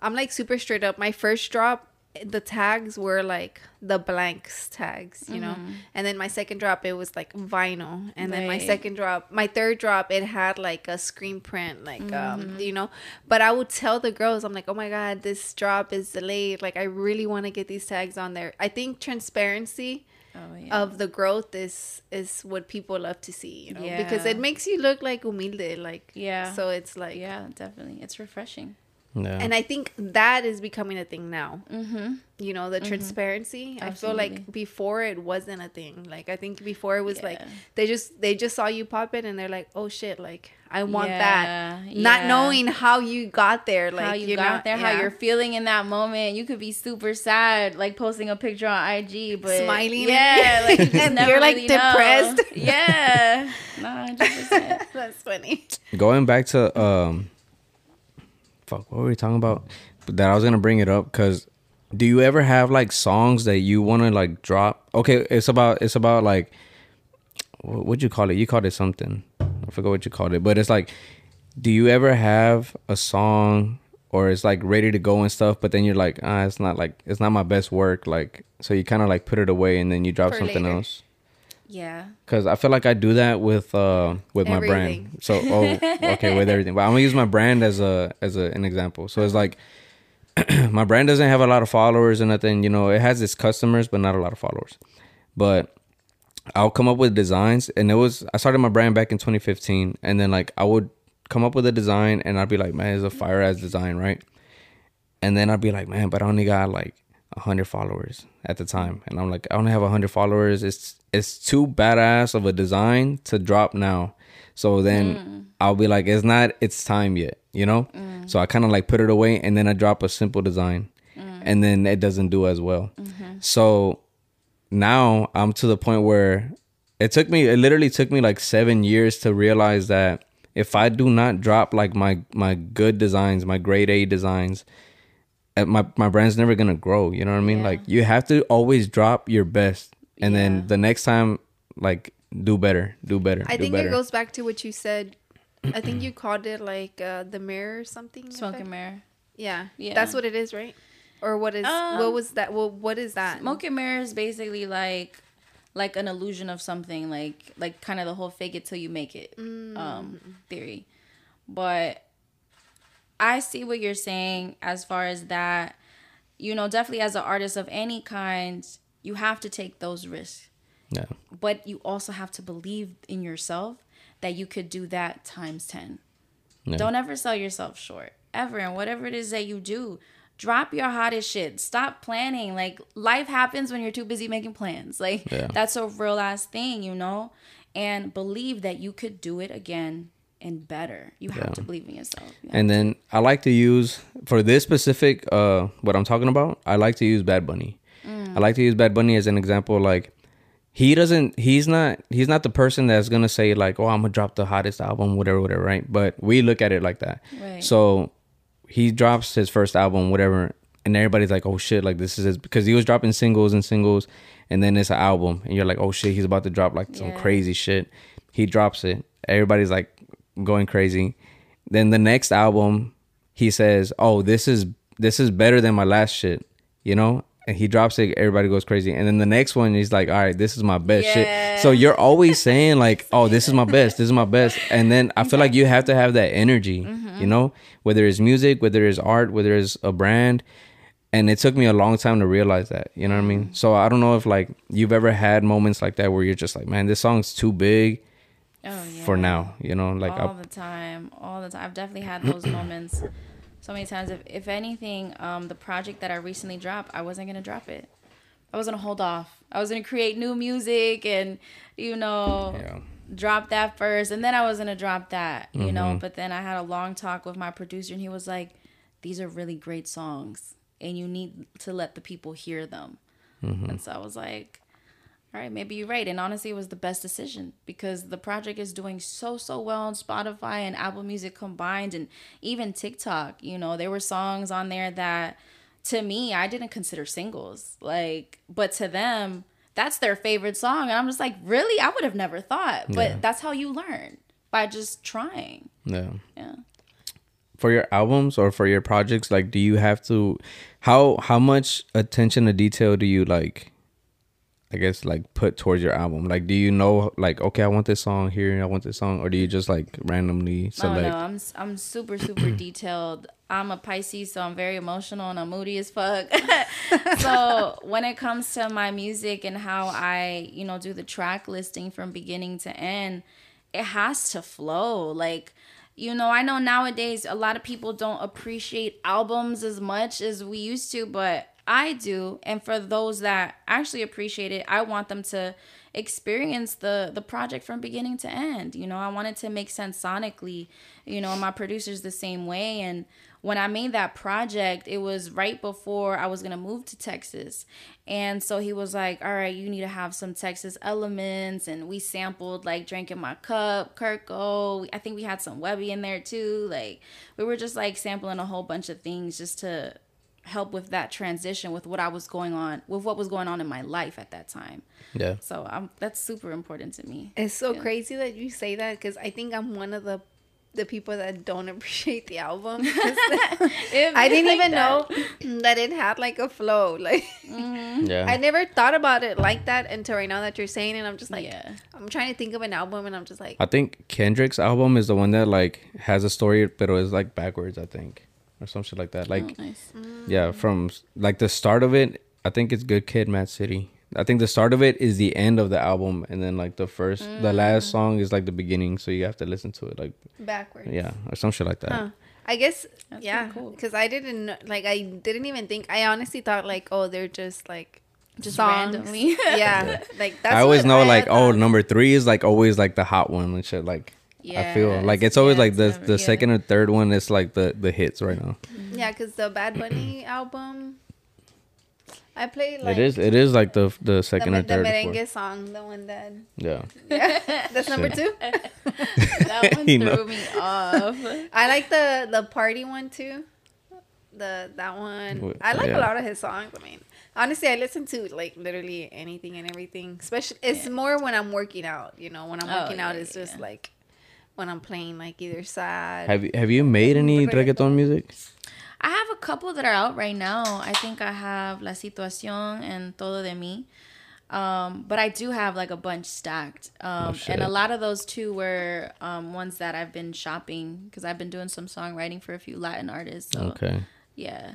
I'm like super straight up. My first drop, the tags were like the blanks tags, you know. And then my second drop, it was like vinyl. And then my second drop, my third drop, it had like a screen print, like um, you know. But I would tell the girls, I'm like, oh my god, this drop is delayed. Like I really want to get these tags on there. I think transparency Oh, yeah. of the growth is is what people love to see, you know, because it makes you look like humilde, like Yeah. So it's like yeah, definitely. It's refreshing. Yeah and I think that is becoming a thing now. Mm-hmm. You know, the transparency. I feel like before it wasn't a thing. Like I think before it was like they just they just saw you pop it and they're like, oh shit, like I want Yeah, that. Not knowing how you got there, like how you, you got know, there, how you're feeling in that moment. You could be super sad, like posting a picture on IG, but Smiling. Yeah, like you and you're like, really know. depressed. Yeah, no, hundred percent. That's funny. going back to um fuck what were we talking about? That i was gonna bring it up because do you ever have like songs that you want to like drop? Okay it's about it's about like what would you call it? You called it something. I forgot what you called it but it's like do you ever have a song or it's like ready to go and stuff but then you're like ah it's not like it's not my best work like so you kind of like put it away and then you drop For something later. else Yeah, Cause I feel like I do that with uh with my brand. So oh okay with everything, but I'm gonna use my brand as a as a, an example. So it's like my brand doesn't have a lot of followers and nothing. You know, it has its customers, but not a lot of followers. But I'll come up with designs, and it was I started my brand back in 2015, and then like I would come up with a design, and I'd be like, man, it's a fire ass design, right? And then I'd be like, man, but I only got like hundred followers at the time, and I'm like, I only have hundred followers. It's it's too badass of a design to drop now. So then mm. I'll be like, it's not its time yet, you know. Mm. So I kind of like put it away, and then I drop a simple design, mm. and then it doesn't do as well. Mm-hmm. So now I'm to the point where it took me it literally took me like 7 years to realize that if I do not drop like my my good designs, my grade A designs, my my brand's never going to grow, you know what I mean? Yeah. Like you have to always drop your best and Yeah. then the next time like do better, do better. I do think better. it goes back to what you said. I think you called it like uh, the mirror or something. Smoke and mirror. Yeah, Yeah. that's what it is, right? Or what is Um, what was that? Well, what is that? Smoke and mirror is basically like like an illusion of something, like like kind of the whole fake it till you make it um theory. But I see what you're saying as far as that, you know, definitely as an artist of any kind, you have to take those risks. Yeah. But you also have to believe in yourself that you could do that times 10. Yeah. Don't ever sell yourself short, ever. And whatever it is that you do, drop your hottest shit. Stop planning. Like, life happens when you're too busy making plans. Like, Yeah. that's a real ass thing, you know? And believe that you could do it again and better. You have Yeah. to believe in yourself. You And then I like to use for this specific uh what I'm talking about, I like to use Bad Bunny. I like to use Bad Bunny as an example like he doesn't he's not he's not the person that's gonna say like oh i'm gonna drop the hottest album whatever whatever right but we look at it like that Right. so he drops his first album whatever and everybody's like oh shit like this is his because he was dropping singles and singles and then it's an album and you're like oh shit he's about to drop like some Yeah. crazy shit he drops it everybody's like going crazy. Then the next album he says oh this is this is better than my last shit you know? And he drops it everybody goes crazy. And then the next one he's like all right this is my best shit. So you're always saying like oh this is my best this is my best. And then i feel like you have to have that energy mm-hmm. you know? Whether it's music whether it's art whether it's a brand. And it took me a long time to realize that you know what i mean? Mm. So i don't know if like you've ever had moments like that where you're just like man this song's too big Oh, yeah. for now you know like all the time all the time i've definitely had those moments so many times if, if anything um the project that i recently dropped i wasn't gonna drop it i was gonna hold off i was gonna create new music and you know yeah drop that first and then i was gonna drop that you Mm-hmm. know but then i had a long talk with my producer and he was like these are really great songs and you need to let the people hear them Mm-hmm. and so i was like all right, maybe you're right. And honestly, it was the best decision because the project is doing so, so well on Spotify and Apple Music combined, and even TikTok. You know, there were songs on there that to me, I didn't consider singles. Like, but to them, that's their favorite song. And I'm just like, really? I would have never thought. But Yeah. that's how you learn by just trying. yeah Yeah. for your albums or for your projects like do you have to how how much attention to detail do you like i guess like put towards your album like do you know like okay i want this song here i want this song or do you just like randomly Oh select no, I'm s- I'm super super detailed. I'm a Pisces, so I'm very emotional and I'm moody as fuck. so when it comes to my music and how I, you know, do the track listing from beginning to end, it has to flow. Like, you know, I know nowadays a lot of people don't appreciate albums as much as we used to, but I do. And for those that actually appreciate it, I want them to experience the the project from beginning to end. You know, I want it to make sense sonically. You know, my producer's the same way and when I made that project, it was right before I was gonna move to Texas. And so he was like, All right, you need to have some Texas elements. And we sampled like Drank in My Cup, Kirko. I think we had some Webbie in there too. Like, we were just like sampling a whole bunch of things just to help with that transition with what I was going on, with what was going on in my life at that time. yeah So um, that's super important to me. It's so crazy that you say that because I think I'm one of the the people that don't appreciate the album. I didn't even know that it had like a flow. Like yeah I never thought about it like that until right now that you're saying it. I'm just like, Yeah. I'm trying to think of an album, and I'm just like, i think kendrick's album is the one that like has a story but it's like backwards i think or some shit like that oh, like Oh, nice. Yeah, mm. from like the start of it, I think it's Good Kid, Mad City. I think the start of it is the end of the album, and then like the first, the mm. last song is like the beginning, so you have to listen to it like backwards. yeah, or some shit like that. Huh. I guess That's yeah, pretty cool. because I didn't like I didn't even think. I honestly thought like, oh, they're just like Just songs. randomly. yeah, like that's. I always know I like oh thought. number three is like always like the hot one and shit. Like I feel Yeah, like it's- it's always yeah, like the never- the yeah. second or third one is like the the hits right now. Mm-hmm. Yeah, because the Bad Bunny album, I played like it is it is like the the the, second me- or the third. or merengue fourth. song, the one that Yeah, yeah, that's number two. that one You threw know. me off. I like the the party one too. The that one I like yeah. a lot of his songs. I mean, Honestly, I listen to like literally anything and everything. Especially, it's more when I'm working out. You know, when I'm Oh, working out, yeah, it's just like when I'm playing like either sad. Have you have you made any Reggaeton. music? I have a couple that are out right now. I think I have La Situación and Todo de Mí. Um, but I do have like a bunch stacked. Um, Oh, and a lot of those too were um, ones that I've been shopping because I've been doing some songwriting for a few Latin artists. So Okay. yeah.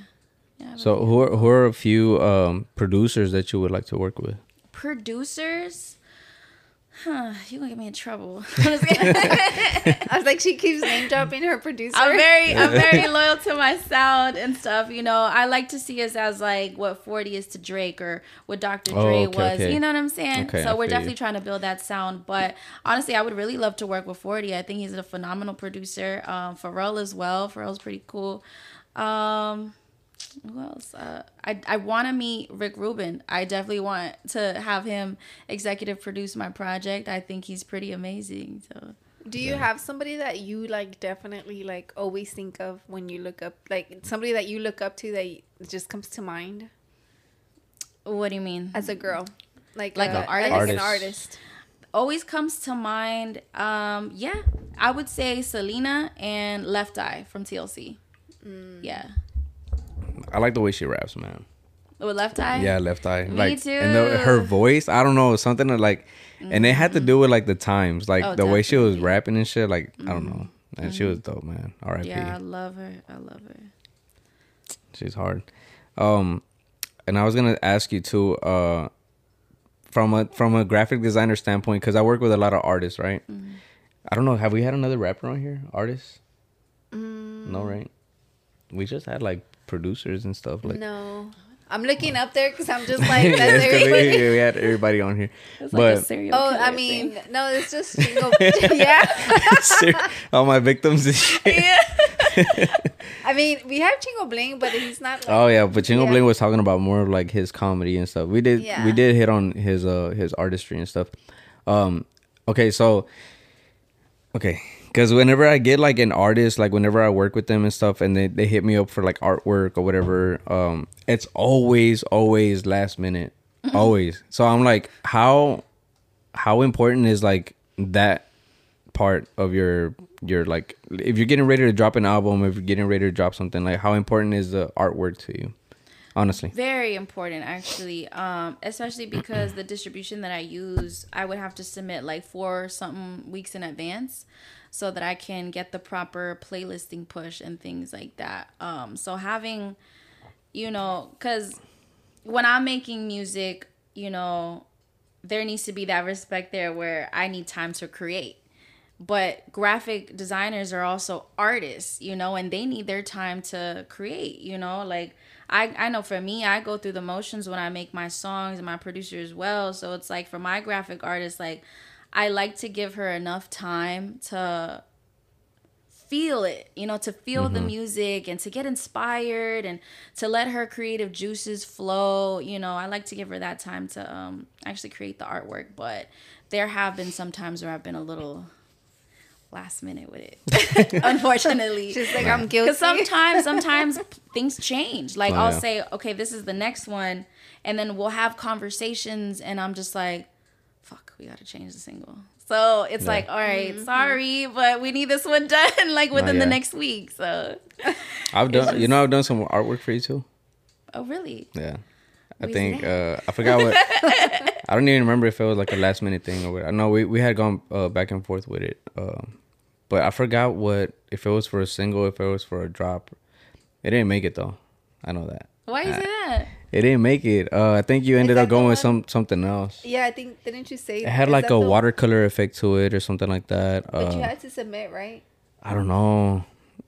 yeah So who are, who are a few um, producers that you would like to work with? producers. Huh, you're gonna get me in trouble. I was like, she keeps name dropping her producer. I'm very I'm very loyal to my sound and stuff. You know, I like to see us as like what 40 is to Drake or what Dr. Oh, Dre okay, was. okay. You know what I'm saying? Okay, so I we're definitely you. trying to build that sound. But honestly, I would really love to work with 40. I think he's a phenomenal producer. Um, Pharrell as well. Pharrell's pretty cool. Um, who else? Uh, I I want to meet Rick Rubin. I definitely want to have him executive produce my project. I think he's pretty amazing. So. Do you have somebody that you like definitely like always think of when you look up like somebody that you look up to that just comes to mind What do you mean? as a girl? Like Like a, an artist? Like an Artist. artist. always comes to mind um yeah i would say selena and left eye from tlc Mm. yeah I like the way she raps, man. with left eye Yeah, left eye. Me like and the, her voice, I don't know, something that like and it had to do with like the times, like Oh, the way she was rapping and shit, like I don't know. And she was dope, man. R.I.P. yeah i love her i love her She's hard. Um, and I was gonna ask you too, uh, from a from a graphic designer standpoint, because I work with a lot of artists, right? I don't know. Have we had another rapper on here? Artists? No, right? We just had like producers and stuff. Like, no. I'm looking up there because I'm just like, Yes, that's 'cause everybody. we, we had everybody on here, it's like a but serial Oh, killer I thing. mean, no, it's just jingle. yeah. all my victims and shit. I mean, we have Chingo Bling, but he's not. Like, Oh yeah, but Chingo Yeah. Bling was talking about more of like his comedy and stuff. We did Yeah. we did hit on his uh his artistry and stuff. Um okay, so okay, cuz whenever I get like an artist, like whenever I work with them and stuff and they they hit me up for like artwork or whatever, um it's always always last minute. always. So I'm like how how important is like that part of your your like if you're getting ready to drop an album if you're getting ready to drop something like how important is the artwork to you honestly very important actually um especially because the distribution that i use i would have to submit like four something weeks in advance so that i can get the proper playlisting push and things like that. Um so having you know because when i'm making music you know there needs to be that respect there where i need time to create. But graphic designers are also artists you know and they need their time to create you know like i i know for me i go through the motions when i make my songs and my producer as well. So it's like for my graphic artist like i like to give her enough time to feel it you know to feel the music and to get inspired and to let her creative juices flow you know. I like to give her that time to um actually create the artwork but there have been some times where i've been a little last minute with it unfortunately. She's like, I'm guilty. because sometimes sometimes things change. Like Oh, i'll yeah. say okay this is the next one and then we'll have conversations and i'm just like fuck we gotta change the single. So it's Yeah. like all right, sorry but we need this one done like within yeah. the next week so. I've done you know i've done some artwork for you too? Oh really? Yeah. I Where's think uh i forgot what i don't even remember if it was like a last minute thing or what i know we, we had gone uh, back and forth with it um but i forgot what if it was for a single if it was for a drop it didn't make it though i know that. Why you Uh, say that it didn't make it uh i think you ended up going with some something else yeah, I think didn't you say It had like a watercolor effect to it or something like that. But you Uh, had to submit, right? I don't know.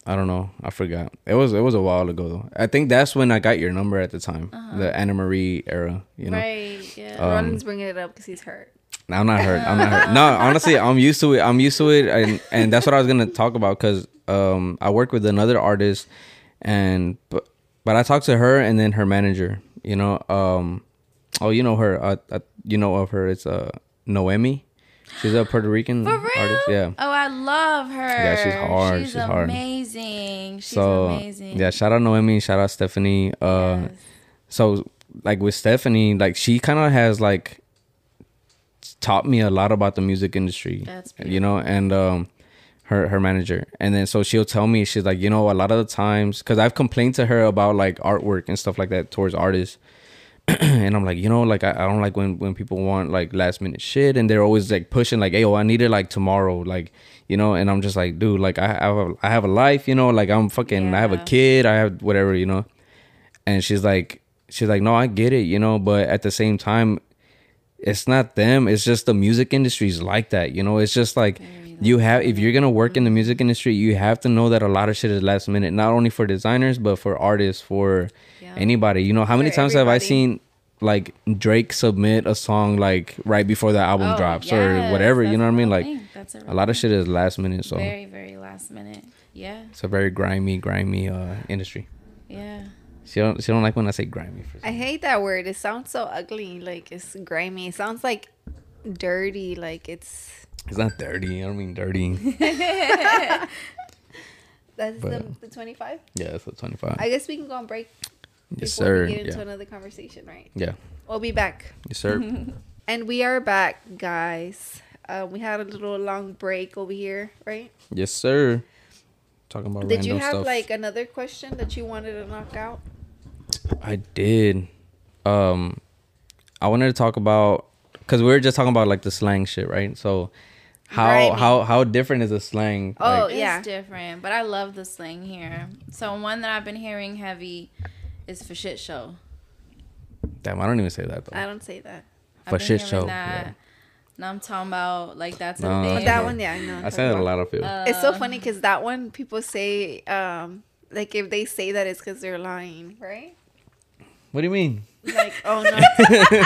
I don't know. I forgot. It was it was a while ago though. I think that's when I got your number at the time, the Anna Marie era. You know, right yeah Um, Ronan's bringing it up because he's hurt. I'm not hurt. I'm not hurt. No, honestly, I'm used to it. I'm used to it, and and that's what I was gonna talk about because um I work with another artist, and but I talked to her and then her manager. You know, um, oh, you know her. Uh, uh, you know of her. It's uh Noemi. She's a Puerto Rican artist. Yeah. Oh, I love her. Yeah, she's hard. She's, She's hard. amazing. She's so amazing. yeah, shout out Noemi, shout out Stephanie. Uh, Yes. so like with Stephanie, like she kind of has like taught me a lot about the music industry. That's beautiful. you know, and um, her her manager, and then so she'll tell me she's like, you know, a lot of the times because I've complained to her about like artwork and stuff like that towards artists. and I'm like, you know, like I, I don't like when when people want like last minute shit, and they're always like pushing like, hey, oh, I need it like tomorrow, like you know, and I'm just like, dude, like I have a, I have a life, you know, like I'm fucking, I have a kid, I have whatever, you know, and she's like, she's like, no, I get it, you know, but at the same time, it's not them, it's just the music industry's like that, you know, it's just like. You have if you're gonna work in the music industry, you have to know that a lot of shit is last minute, not only for designers but for artists, for Yeah. anybody. You know, how many For times have I seen like Drake submit a song like right before the album Oh, drops yes, or whatever? You know what i mean? Like. A a lot of shit is last minute, so very very last minute. Yeah, it's a very grimy, grimy uh industry. yeah. She don't she don't like when I say grimy. For I hate that word. It sounds so ugly. Like it's grimy. It sounds like dirty. Like it's it's not dirty. I don't mean dirty. that's the, But- the 25. yeah, it's the twenty five. I guess we can go on break Yes, before sir. we get into Yeah, another conversation, right? yeah. We'll be back. Yes, sir. And we are back, guys. Uh, we had a little long break over here, right? yes, sir. Talking about Did you have stuff. like another question that you wanted to knock out? I did. Um, I wanted to talk about because we were just talking about like the slang shit, right? So, how Grimy. how how different is the slang? Oh, like, It's yeah. different, but I love the slang here. So one that I've been hearing heavy is for shit show. damn, I don't even say that though. I don't say that. I've For been shit show, That. yeah. Now I'm talking about like that's No, a thing. That one, yeah, I know. I say that a lot. of feel. Uh, It's so funny because that one people say, um, like if they say that it's because they're lying, right? what do you mean? Like, oh no.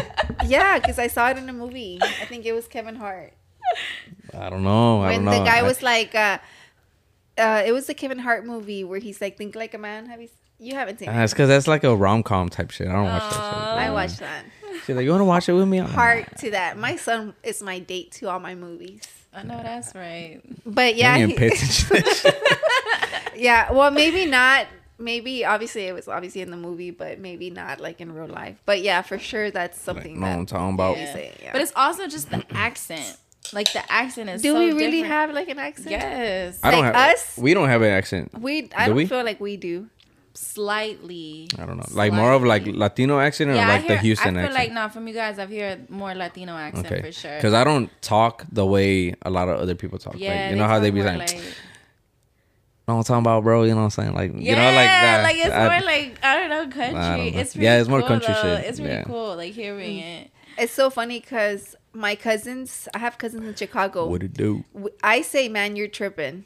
yeah, because I saw it in a movie. I think it was Kevin Hart. I don't know. I when don't know. the guy I- was like, uh, uh, it was the Kevin Hart movie where he's like, think like a man. Have you? You haven't seen Ah, it? it's because that's like a rom com type shit. I don't watch that shit. I watch that. She's like, you want to watch it with me? I'm like, Heart to that. My son is my date to all my movies. I know that's right. But Yeah, yeah, you he- pay attention to shit. yeah. Well, maybe not. Maybe obviously it was obviously in the movie, but maybe not like in real life. But yeah, for sure that's Like, something no, that I'm talking about. you say. Yeah. But it's also just the accent. Like the accent is. Do so we really different. have like an accent? Yes. I don't like have us? We don't have an accent. We I Do don't we? feel like we do. Slightly. I don't know. Like more of like Latino accent or Yeah, like hear, the Houston I feel accent. like no, from you guys, I've heard more Latino accent okay. for sure. Because I don't talk the way a lot of other people talk. yeah, like, you know how they be more saying, like, "No, I'm talking about, bro." You know what I'm saying? Like, yeah, you know, like that. like it's I- more like I don't know, country. I don't know. It's Yeah, it's more cool, country though. shit. It's really Yeah. cool, like hearing mm. it. It's so funny because my cousins, I have cousins in Chicago. what it do? I say, man, you're tripping.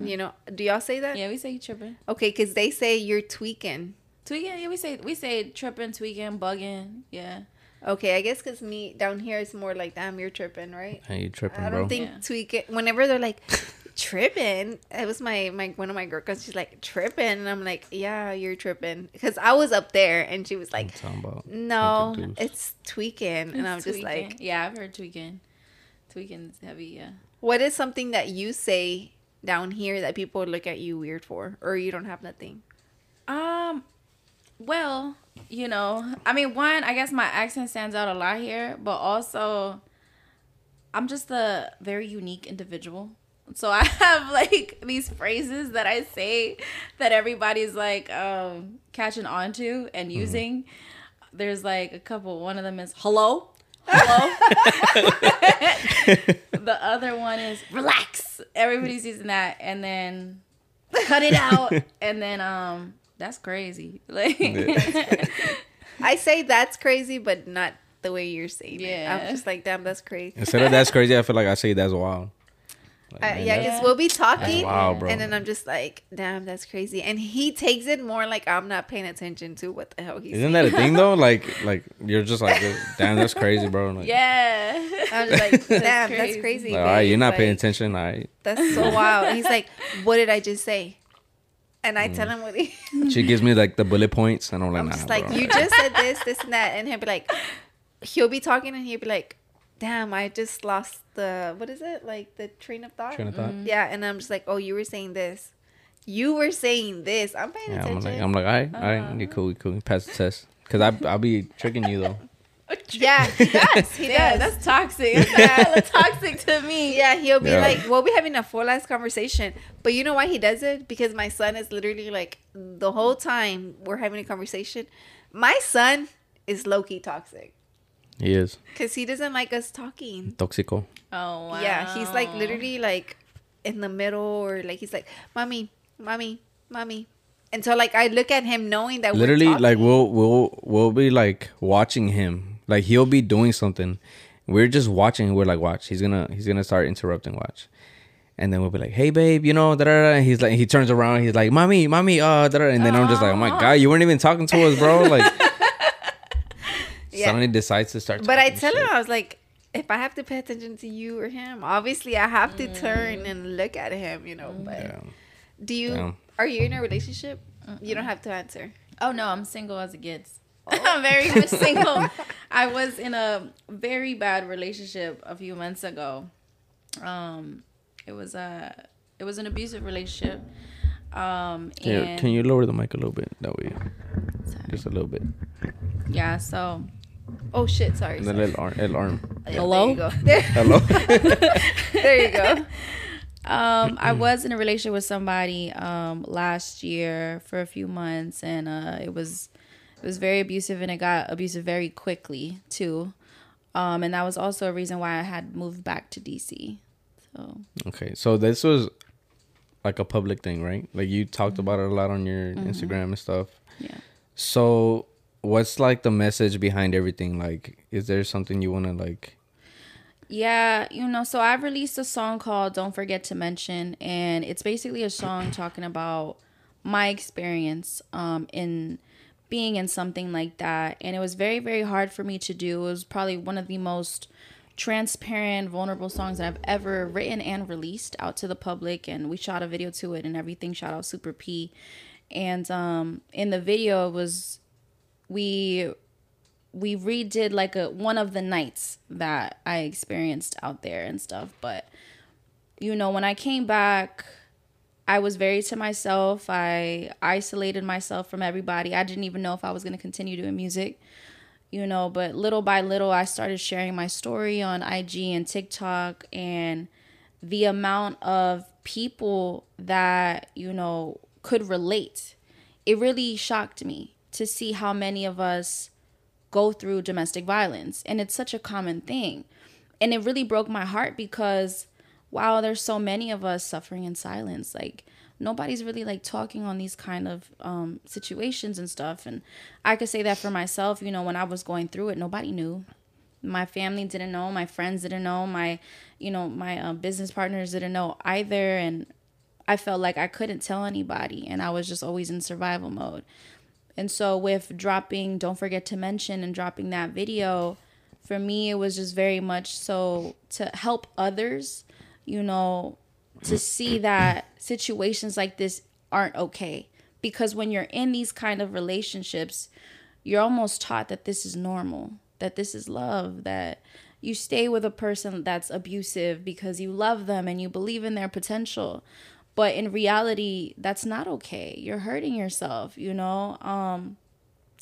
You know, do y'all say that? Mm-hmm. Yeah, we say you tripping, Okay, because they say you're tweaking. tweaking. Yeah, we say we say tripping, tweaking, bugging. Yeah, Okay, I guess because me down here it's more like, damn, you're tripping, right? Hey, you tripping, I don't think Yeah. tweaking. Whenever they're like tripping, it was my my one of my girlfriends. She's like tripping, and I'm like, yeah, you're tripping, because I was up there, and she was like, no, Think it does. it's tweaking, and I'm It's just like, yeah, I've heard tweaking. Tweaking's heavy. Yeah. what is something that you say down here that people look at you weird for, or you don't have nothing? Um, well, you know, I mean, one, I guess my accent stands out a lot here, but also, I'm just a very unique individual. So I have like these phrases that I say that everybody's like um, catching on to and using. There's like a couple. One of them is hello. Hello. the other one is relax. Everybody's using that, and then cut it out, and then um, that's crazy. Like, I say that's crazy, but not the way you're saying it. Yeah. I'm just like, damn, that's crazy. Instead of that's crazy, I feel like I say that's wild. Like, Uh, man, yeah, because we'll be talking, wild, bro. and then I'm just like, damn, that's crazy. And he takes it more like I'm not paying attention to what the hell he's Isn't saying. that a thing though? Like, like you're just like, damn, that's crazy, bro. Like, yeah. I'm just like, damn, that's crazy. crazy. like, all right, you're not babe. paying Like, attention. All right. That's so wild. And he's like, what did I just say? And I tell him what he. She gives me like the bullet points, and I'm like, I'm nah, just like, bro. you just said this, this, and that, and he'll be like, he'll be talking, and he'll be like, damn, I just lost the what is it like the train of thought. Train of thought. Mm-hmm. Yeah, and I'm just like, oh, you were saying this. You were saying this. I'm paying Yeah, I'm like, I'm like, all right, all right, uh-huh. you cool, you cool. You pass the test. Cause I I'll be tricking you though. Yeah, he does. He Yeah, does. that's toxic. That's hella toxic to me. Yeah, he'll be Yeah. like, we'll be having a full ass conversation. But you know why he does it? Because my son is literally like, the whole time we're having a conversation, my son is low key toxic. He is Because he doesn't like us talking. toxico. Oh wow. Yeah, he's like literally like in the middle or like he's like, mommy, mommy, mommy. And so like I look at him knowing that Literally, we're like we'll we'll we'll be like watching him. Like he'll be doing something. We're just watching. We're like, watch. He's gonna he's gonna start interrupting. Watch. And then we'll be like, "Hey, babe, you know," da, da, da. He's like, he turns around, he's like, "Mommy, mommy," uh, da, da. and then I'm just like, "Oh my god, you weren't even talking to us, bro!" Like, Yeah. suddenly decides to start. But I talking tell him. I was like, if I have to pay attention to you or him, obviously I have to Mm. turn and look at him, you know. But Yeah. do you, Damn. are you in a relationship? You don't have to answer. Oh no, I'm single as it gets. I'm very much single. I was in a very bad relationship a few months ago. Um, it was a it was an abusive relationship. Um, Here, and can you lower the mic a little bit? That way, Sorry. just a little bit. yeah, so Oh shit! Sorry. And then sorry. el arm, el arm. Yeah, Hello? There you go. There, Hello. there you go. um, I was in a relationship with somebody um last year for a few months, and uh, it was it was very abusive, and it got abusive very quickly too. Um, and that was also a reason why I had moved back to DC. So Okay, so this was like a public thing, right? Like you talked about it a lot on your Instagram and stuff. yeah. So, what's like the message behind everything? Like, is there something you want to like? Yeah, you know, so I released a song called Don't Forget to Mention and it's basically a song talking about my experience um in being in something like that and it was very very hard for me to do. It was probably one of the most transparent, vulnerable songs that I've ever written and released out to the public and we shot a video to it and everything. Shout out Super P. And um in the video it was we we redid like a one of the nights that I experienced out there and stuff. But you know, when I came back, I was very to myself. I isolated myself from everybody. I didn't even know if I was going to continue doing music, you know, but little by little, I started sharing my story on IG and TikTok, and the amount of people that, you know, could relate, it really shocked me to see how many of us go through domestic violence. And it's such a common thing. And it really broke my heart because wow there's so many of us suffering in silence. Like nobody's really like talking on these kind of um, situations and stuff. And i could say that for myself you know when i was going through it nobody knew. My family didn't know. My friends didn't know. My you know my uh, business partners didn't know either. And i felt like i couldn't tell anybody. And i was just always in survival mode and so with dropping don't forget to mention and dropping that video for me it was just very much so to help others you know to see that situations like this aren't okay. Because when you're in these kind of relationships you're almost taught that this is normal that this is love that you stay with a person that's abusive because you love them and you believe in their potential but in reality that's not okay. You're hurting yourself you know? Um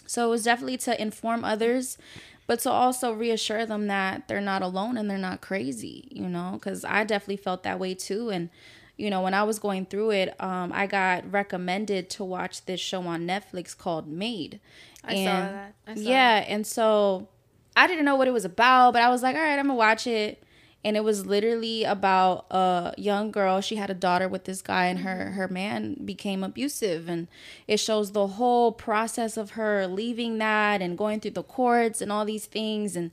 so it was definitely to inform others but to also reassure them that they're not alone and they're not crazy you know? Because i definitely felt that way too. And you know when i was going through it um, i got recommended to watch this show on netflix called Maid. I saw that. I saw yeah and so i didn't know what it was about but i was like all right i'm gonna watch it and it was literally about a young girl. She had a daughter with this guy and her her man became abusive. And it shows the whole process of her leaving that and going through the courts and all these things. And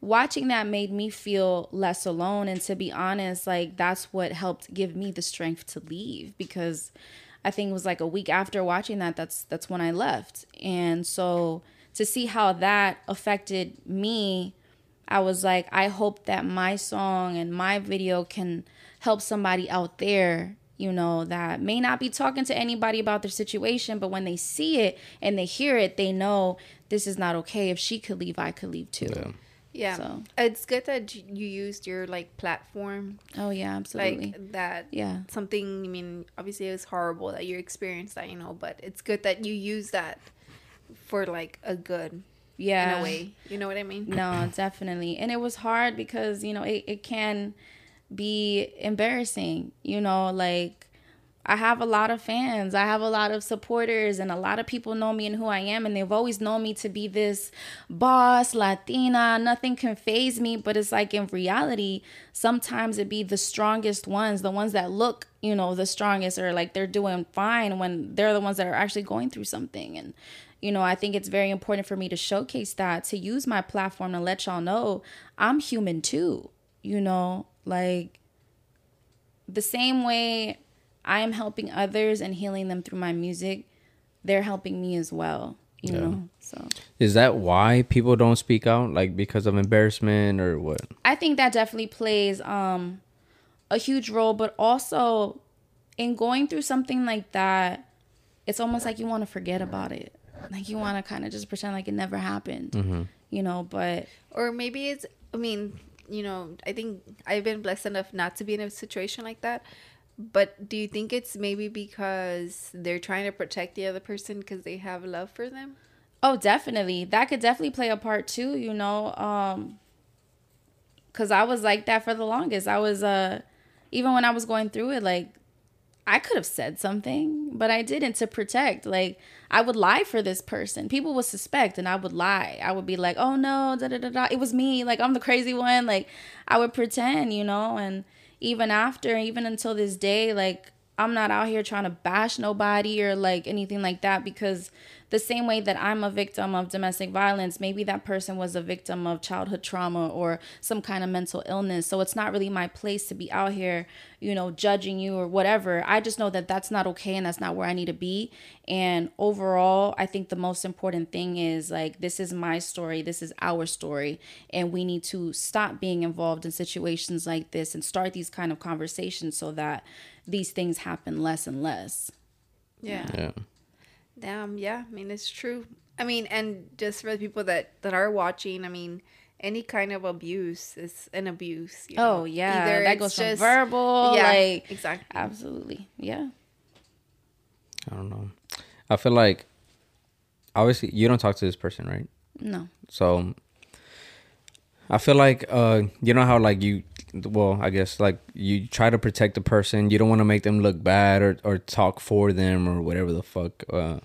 watching that made me feel less alone. And to be honest like that's what helped give me the strength to leave because i think it was like a week after watching that that's that's when i left. And so to see how that affected me I was like, I hope that my song and my video can help somebody out there, you know, that may not be talking to anybody about their situation, but when they see it and they hear it, they know this is not okay. If she could leave, I could leave too. Yeah. Yeah. So- It's good that you you used your like platform Oh, yeah, absolutely. like that. yeah. Something. I mean, obviously, it was horrible that you experienced that, you know, but it's good that you use that for like a good yeah in a way. You know what I mean? No, definitely. And it was hard because, you know, it, it can be embarrassing. You know, like I have a lot of fans, I have a lot of supporters, and a lot of people know me and who I am. And they've always known me to be this boss, Latina, nothing can phase me. But it's like in reality, sometimes it be the strongest ones, the ones that look, you know, the strongest or like they're doing fine when they're the ones that are actually going through something. And, you know, I think it's very important for me to showcase that, to use my platform to let y'all know I'm human too. You know, like the same way I am helping others and healing them through my music, they're helping me as well. You Yeah. know, so Is that why people don't speak out? Like because of embarrassment or what? I think that definitely plays um a huge role, but also in going through something like that, it's almost like you want to forget about it. Like you want to kind of just pretend like it never happened. You know, but Or maybe it's. I mean, you know, I think I've been blessed enough not to be in a situation like that. But do you think it's maybe because they're trying to protect the other person because they have love for them? Oh, definitely. That could definitely play a part too, you know. Um cuz I was like that for the longest. I was uh even when I was going through it like I could have said something, but I didn't to protect. Like I would lie for this person. People would suspect and I would lie. I would be like, "Oh no, da da da da. It was me. Like I'm the crazy one." Like I would pretend, you know, and even after, even until this day, like I'm not out here trying to bash nobody or like anything like that because the same way that I'm a victim of domestic violence, maybe that person was a victim of childhood trauma or some kind of mental illness. So it's not really my place to be out here, you know, judging you or whatever. I just know that that's not okay and that's not where I need to be. And overall, I think the most important thing is like, this is my story, this is our story. And we need to stop being involved in situations like this and start these kind of conversations so that these things happen less and less. Yeah. Yeah. Damn, yeah. I mean, it's true. I mean, and just for the people that that are watching, I mean, any kind of abuse is an abuse. you know? Oh yeah, Either that it's goes from verbal, Yeah, like exactly. absolutely, yeah. I don't know. I feel like obviously you don't talk to this person, right? No, So I feel like uh you know how like you well, I guess like you try to protect the person, you don't want to make them look bad or or talk for them or whatever the fuck uh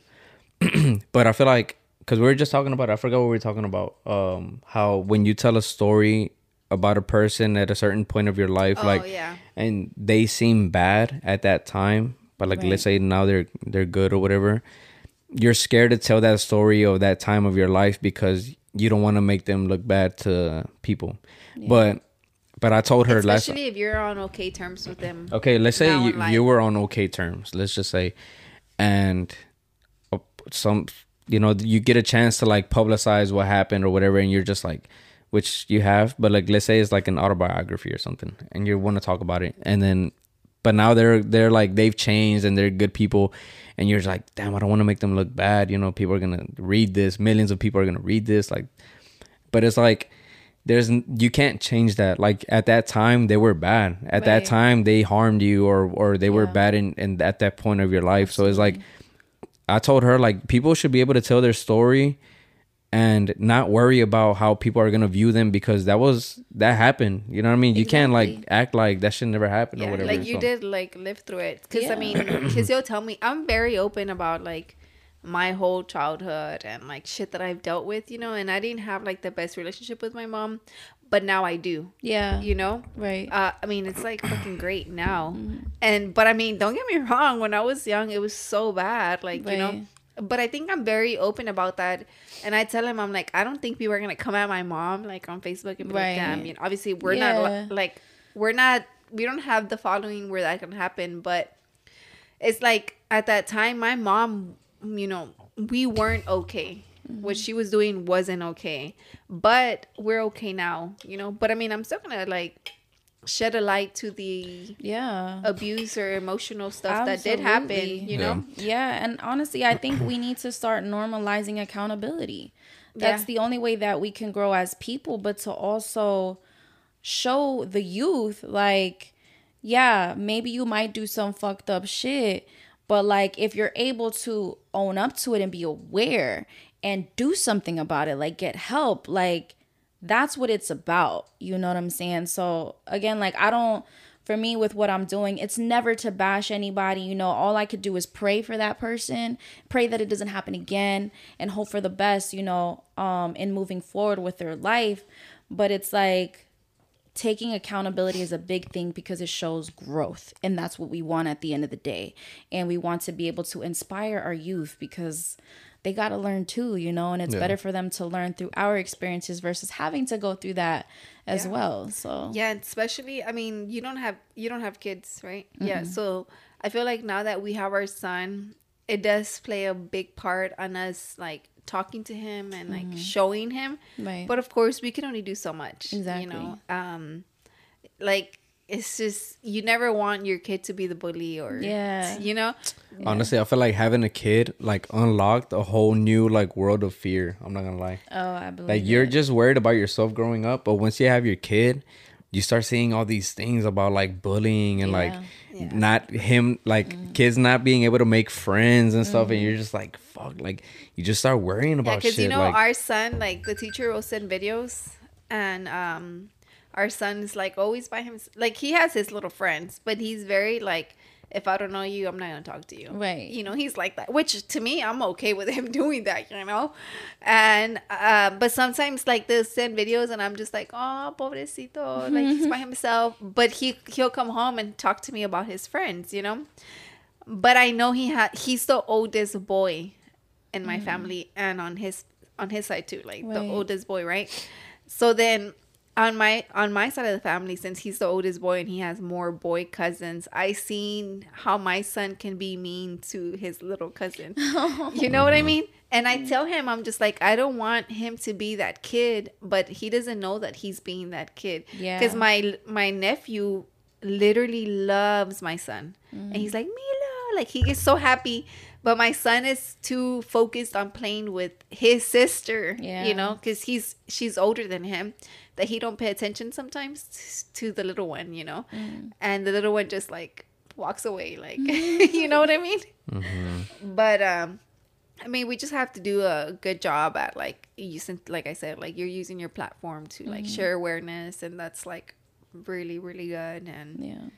but I feel like cuz we were just talking about I forgot what we were talking about um how when you tell a story about a person at a certain point of your life Oh, like yeah. and they seem bad at that time but like let's say now they're they're good or whatever you're scared to tell that story of that time of your life because you don't want to make them look bad to people but but i told her last Especially if you're on okay terms with them. okay let's say you, you were on okay terms let's just say and some you know you get a chance to like publicize what happened or whatever and you're just like which you have but like let's say it's like an autobiography or something and you want to talk about it and then but now they're they're like they've changed and they're good people and you're just like damn i don't want to make them look bad you know people are gonna read this millions of people are gonna read this like but it's like there's you can't change that like at that time they were bad at that time they harmed you or or they were bad in, in at that point of your life so it's like i told her like people should be able to tell their story and not worry about how people are gonna view them because that was that happened you know what i mean you can't like act like that should never happen or whatever like you so- did like live through it. Because I mean, because you'll tell me I'm very open about like my whole childhood and like shit that I've dealt with, you know. And I didn't have like the best relationship with my mom, but now I do. yeah, You know, right. uh, I mean, it's like fucking great now. Mm-hmm. And but I mean, don't get me wrong. When I was young, it was so bad. Like you know. But I think I'm very open about that, and I tell him I'm like I don't think people are gonna come at my mom like on Facebook and be like, Right. "Damn, you know, obviously we're Yeah. not like we're not we don't have the following where that can happen." But it's like at that time, my mom, you know, we weren't okay. What she was doing wasn't okay, but we're okay now, you know. But I mean, I'm still gonna like shed a light to the yeah. abuse or emotional stuff that did happen, Absolutely. you know. Yeah, and honestly, I think we need to start normalizing accountability. That's Yeah. the only way that we can grow as people, but to also show the youth like yeah, maybe you might do some fucked up shit, but like if you're able to own up to it and be aware and do something about it, like get help. Like that's what it's about. You know what I'm saying? So again, like I don't for me with what I'm doing, it's never to bash anybody. You know, all I could do is pray for that person, pray that it doesn't happen again, and hope for the best, you know, um, in moving forward with their life. But it's like taking accountability is a big thing because it shows growth. And that's what we want at the end of the day. And we want to be able to inspire our youth because they got to learn too, you know, and it's Yeah. better for them to learn through our experiences versus having to go through that as Yeah. well. So, Yeah, especially I mean, you don't have you don't have kids, right? Yeah. So I feel like now that we have our son, it does play a big part on us like talking to him and like showing him. Right. But of course we can only do so much. Exactly. You know? Um like it's just you never want your kid to be the bully or Yeah. you know? Honestly, I feel like having a kid like unlocked a whole new like world of fear. I'm not gonna lie. oh, I believe Like you're it. just worried about yourself growing up, but once you have your kid, you start seeing all these things about like bullying and like Yeah. Yeah. not him like kids not being able to make friends and stuff, and you're just like fuck, like you just start worrying Yeah, about because shit. you know like our son, like the teacher will send videos, and um, our son's like always by him. Like he has his little friends, but he's very like, if I don't know you, I'm not gonna talk to you. Right. You know, he's like that. Which to me, I'm okay with him doing that. You know, and uh, but sometimes like they'll send videos, and I'm just like, oh, pobrecito, like he's by himself. But he he'll come home and talk to me about his friends. You know, but I know he had he's the oldest boy in my family and on his on his side too, like the oldest boy, right? So then on my on my side of the family, since he's the oldest boy and he has more boy cousins, I seen how my son can be mean to his little cousin. you know what I mean? And I tell him, I'm just like, I don't want him to be that kid, but he doesn't know that he's being that kid. Yeah. Because my my nephew literally loves my son, and mm. he's like Milo, like he gets so happy. But my son is too focused on playing with his sister, Yeah. you know, because he's she's older than him, that he don't pay attention sometimes to the little one, you know, mm. and the little one just like walks away, like you know what I mean. Mm-hmm. But um, I mean, we just have to do a good job at like using, like I said, like you're using your platform to like mm-hmm. share awareness, and that's like really, really good. And yeah,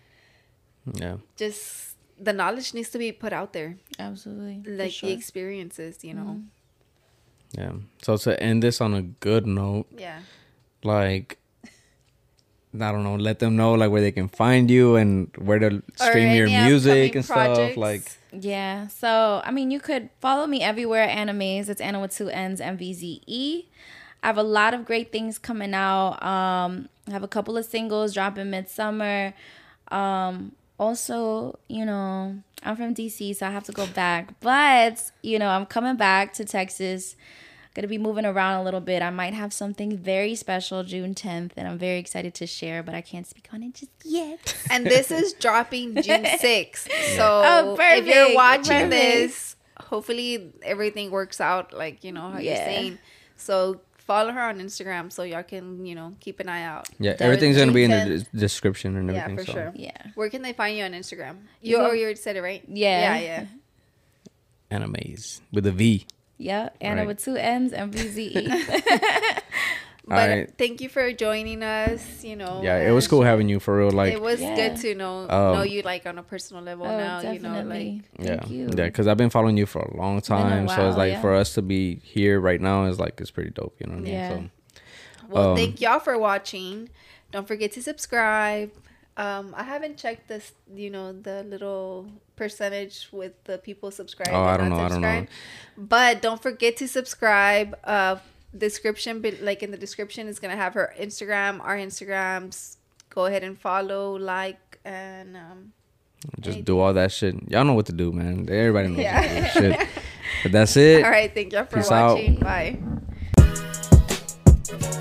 yeah, just the knowledge needs to be put out there, absolutely. Like sure. the experiences, you know. yeah. So to end this on a good note, Yeah. like I don't know, let them know like where they can find you and where to Or stream your music and projects. stuff. Like Yeah. So, I mean, you could follow me everywhere at Anna Mvze. It's Anna with two N's, M-V-Z-E. I have a lot of great things coming out. Um, I have a couple of singles dropping midsummer. Um, also, you know, I'm from DC, so I have to go back. But, you know, I'm coming back to Texas. Gonna be moving around a little bit. I might have something very special June 10th, and I'm very excited to share, but I can't speak on it just yet. and this is dropping June 6th. So Oh, if you're watching perfect. this, hopefully everything works out like, you know, how you're saying. So follow her on Instagram so y'all can, you know, keep an eye out. yeah, That everything's was gonna be in the des- description and everything. Yeah, everything. for so. sure. Yeah. Where can they find you on Instagram? You, You oh, know- you already said it, right? Yeah. Yeah, yeah. Anna Mvze with a V. Yeah, Anna Right. with two M's and V Z E. But Alright. thank you for joining us, you know. Yeah, it was cool having you for real. Like it was Yeah. good to know Um, know you like on a personal level oh, now, definitely. you know, like Thank yeah, you. yeah, because I've been following you for a long been a time. so it's like yeah. for us to be here right now is like it's pretty dope. You know what I mean? Yeah. So Well, Um, thank y'all for watching. Don't forget to subscribe. Um, I haven't checked this, you know, the little percentage with the people subscribed. Oh, I don't know, I don't know. But don't forget to subscribe. Uh, description, but like in the description, is gonna have her Instagram, our Instagrams. Go ahead and follow, like, and um, just do all that shit. Y'all know what to do, man. Everybody knows yeah. shit. But that's it. All right, thank y'all for Peace watching. Out. Bye.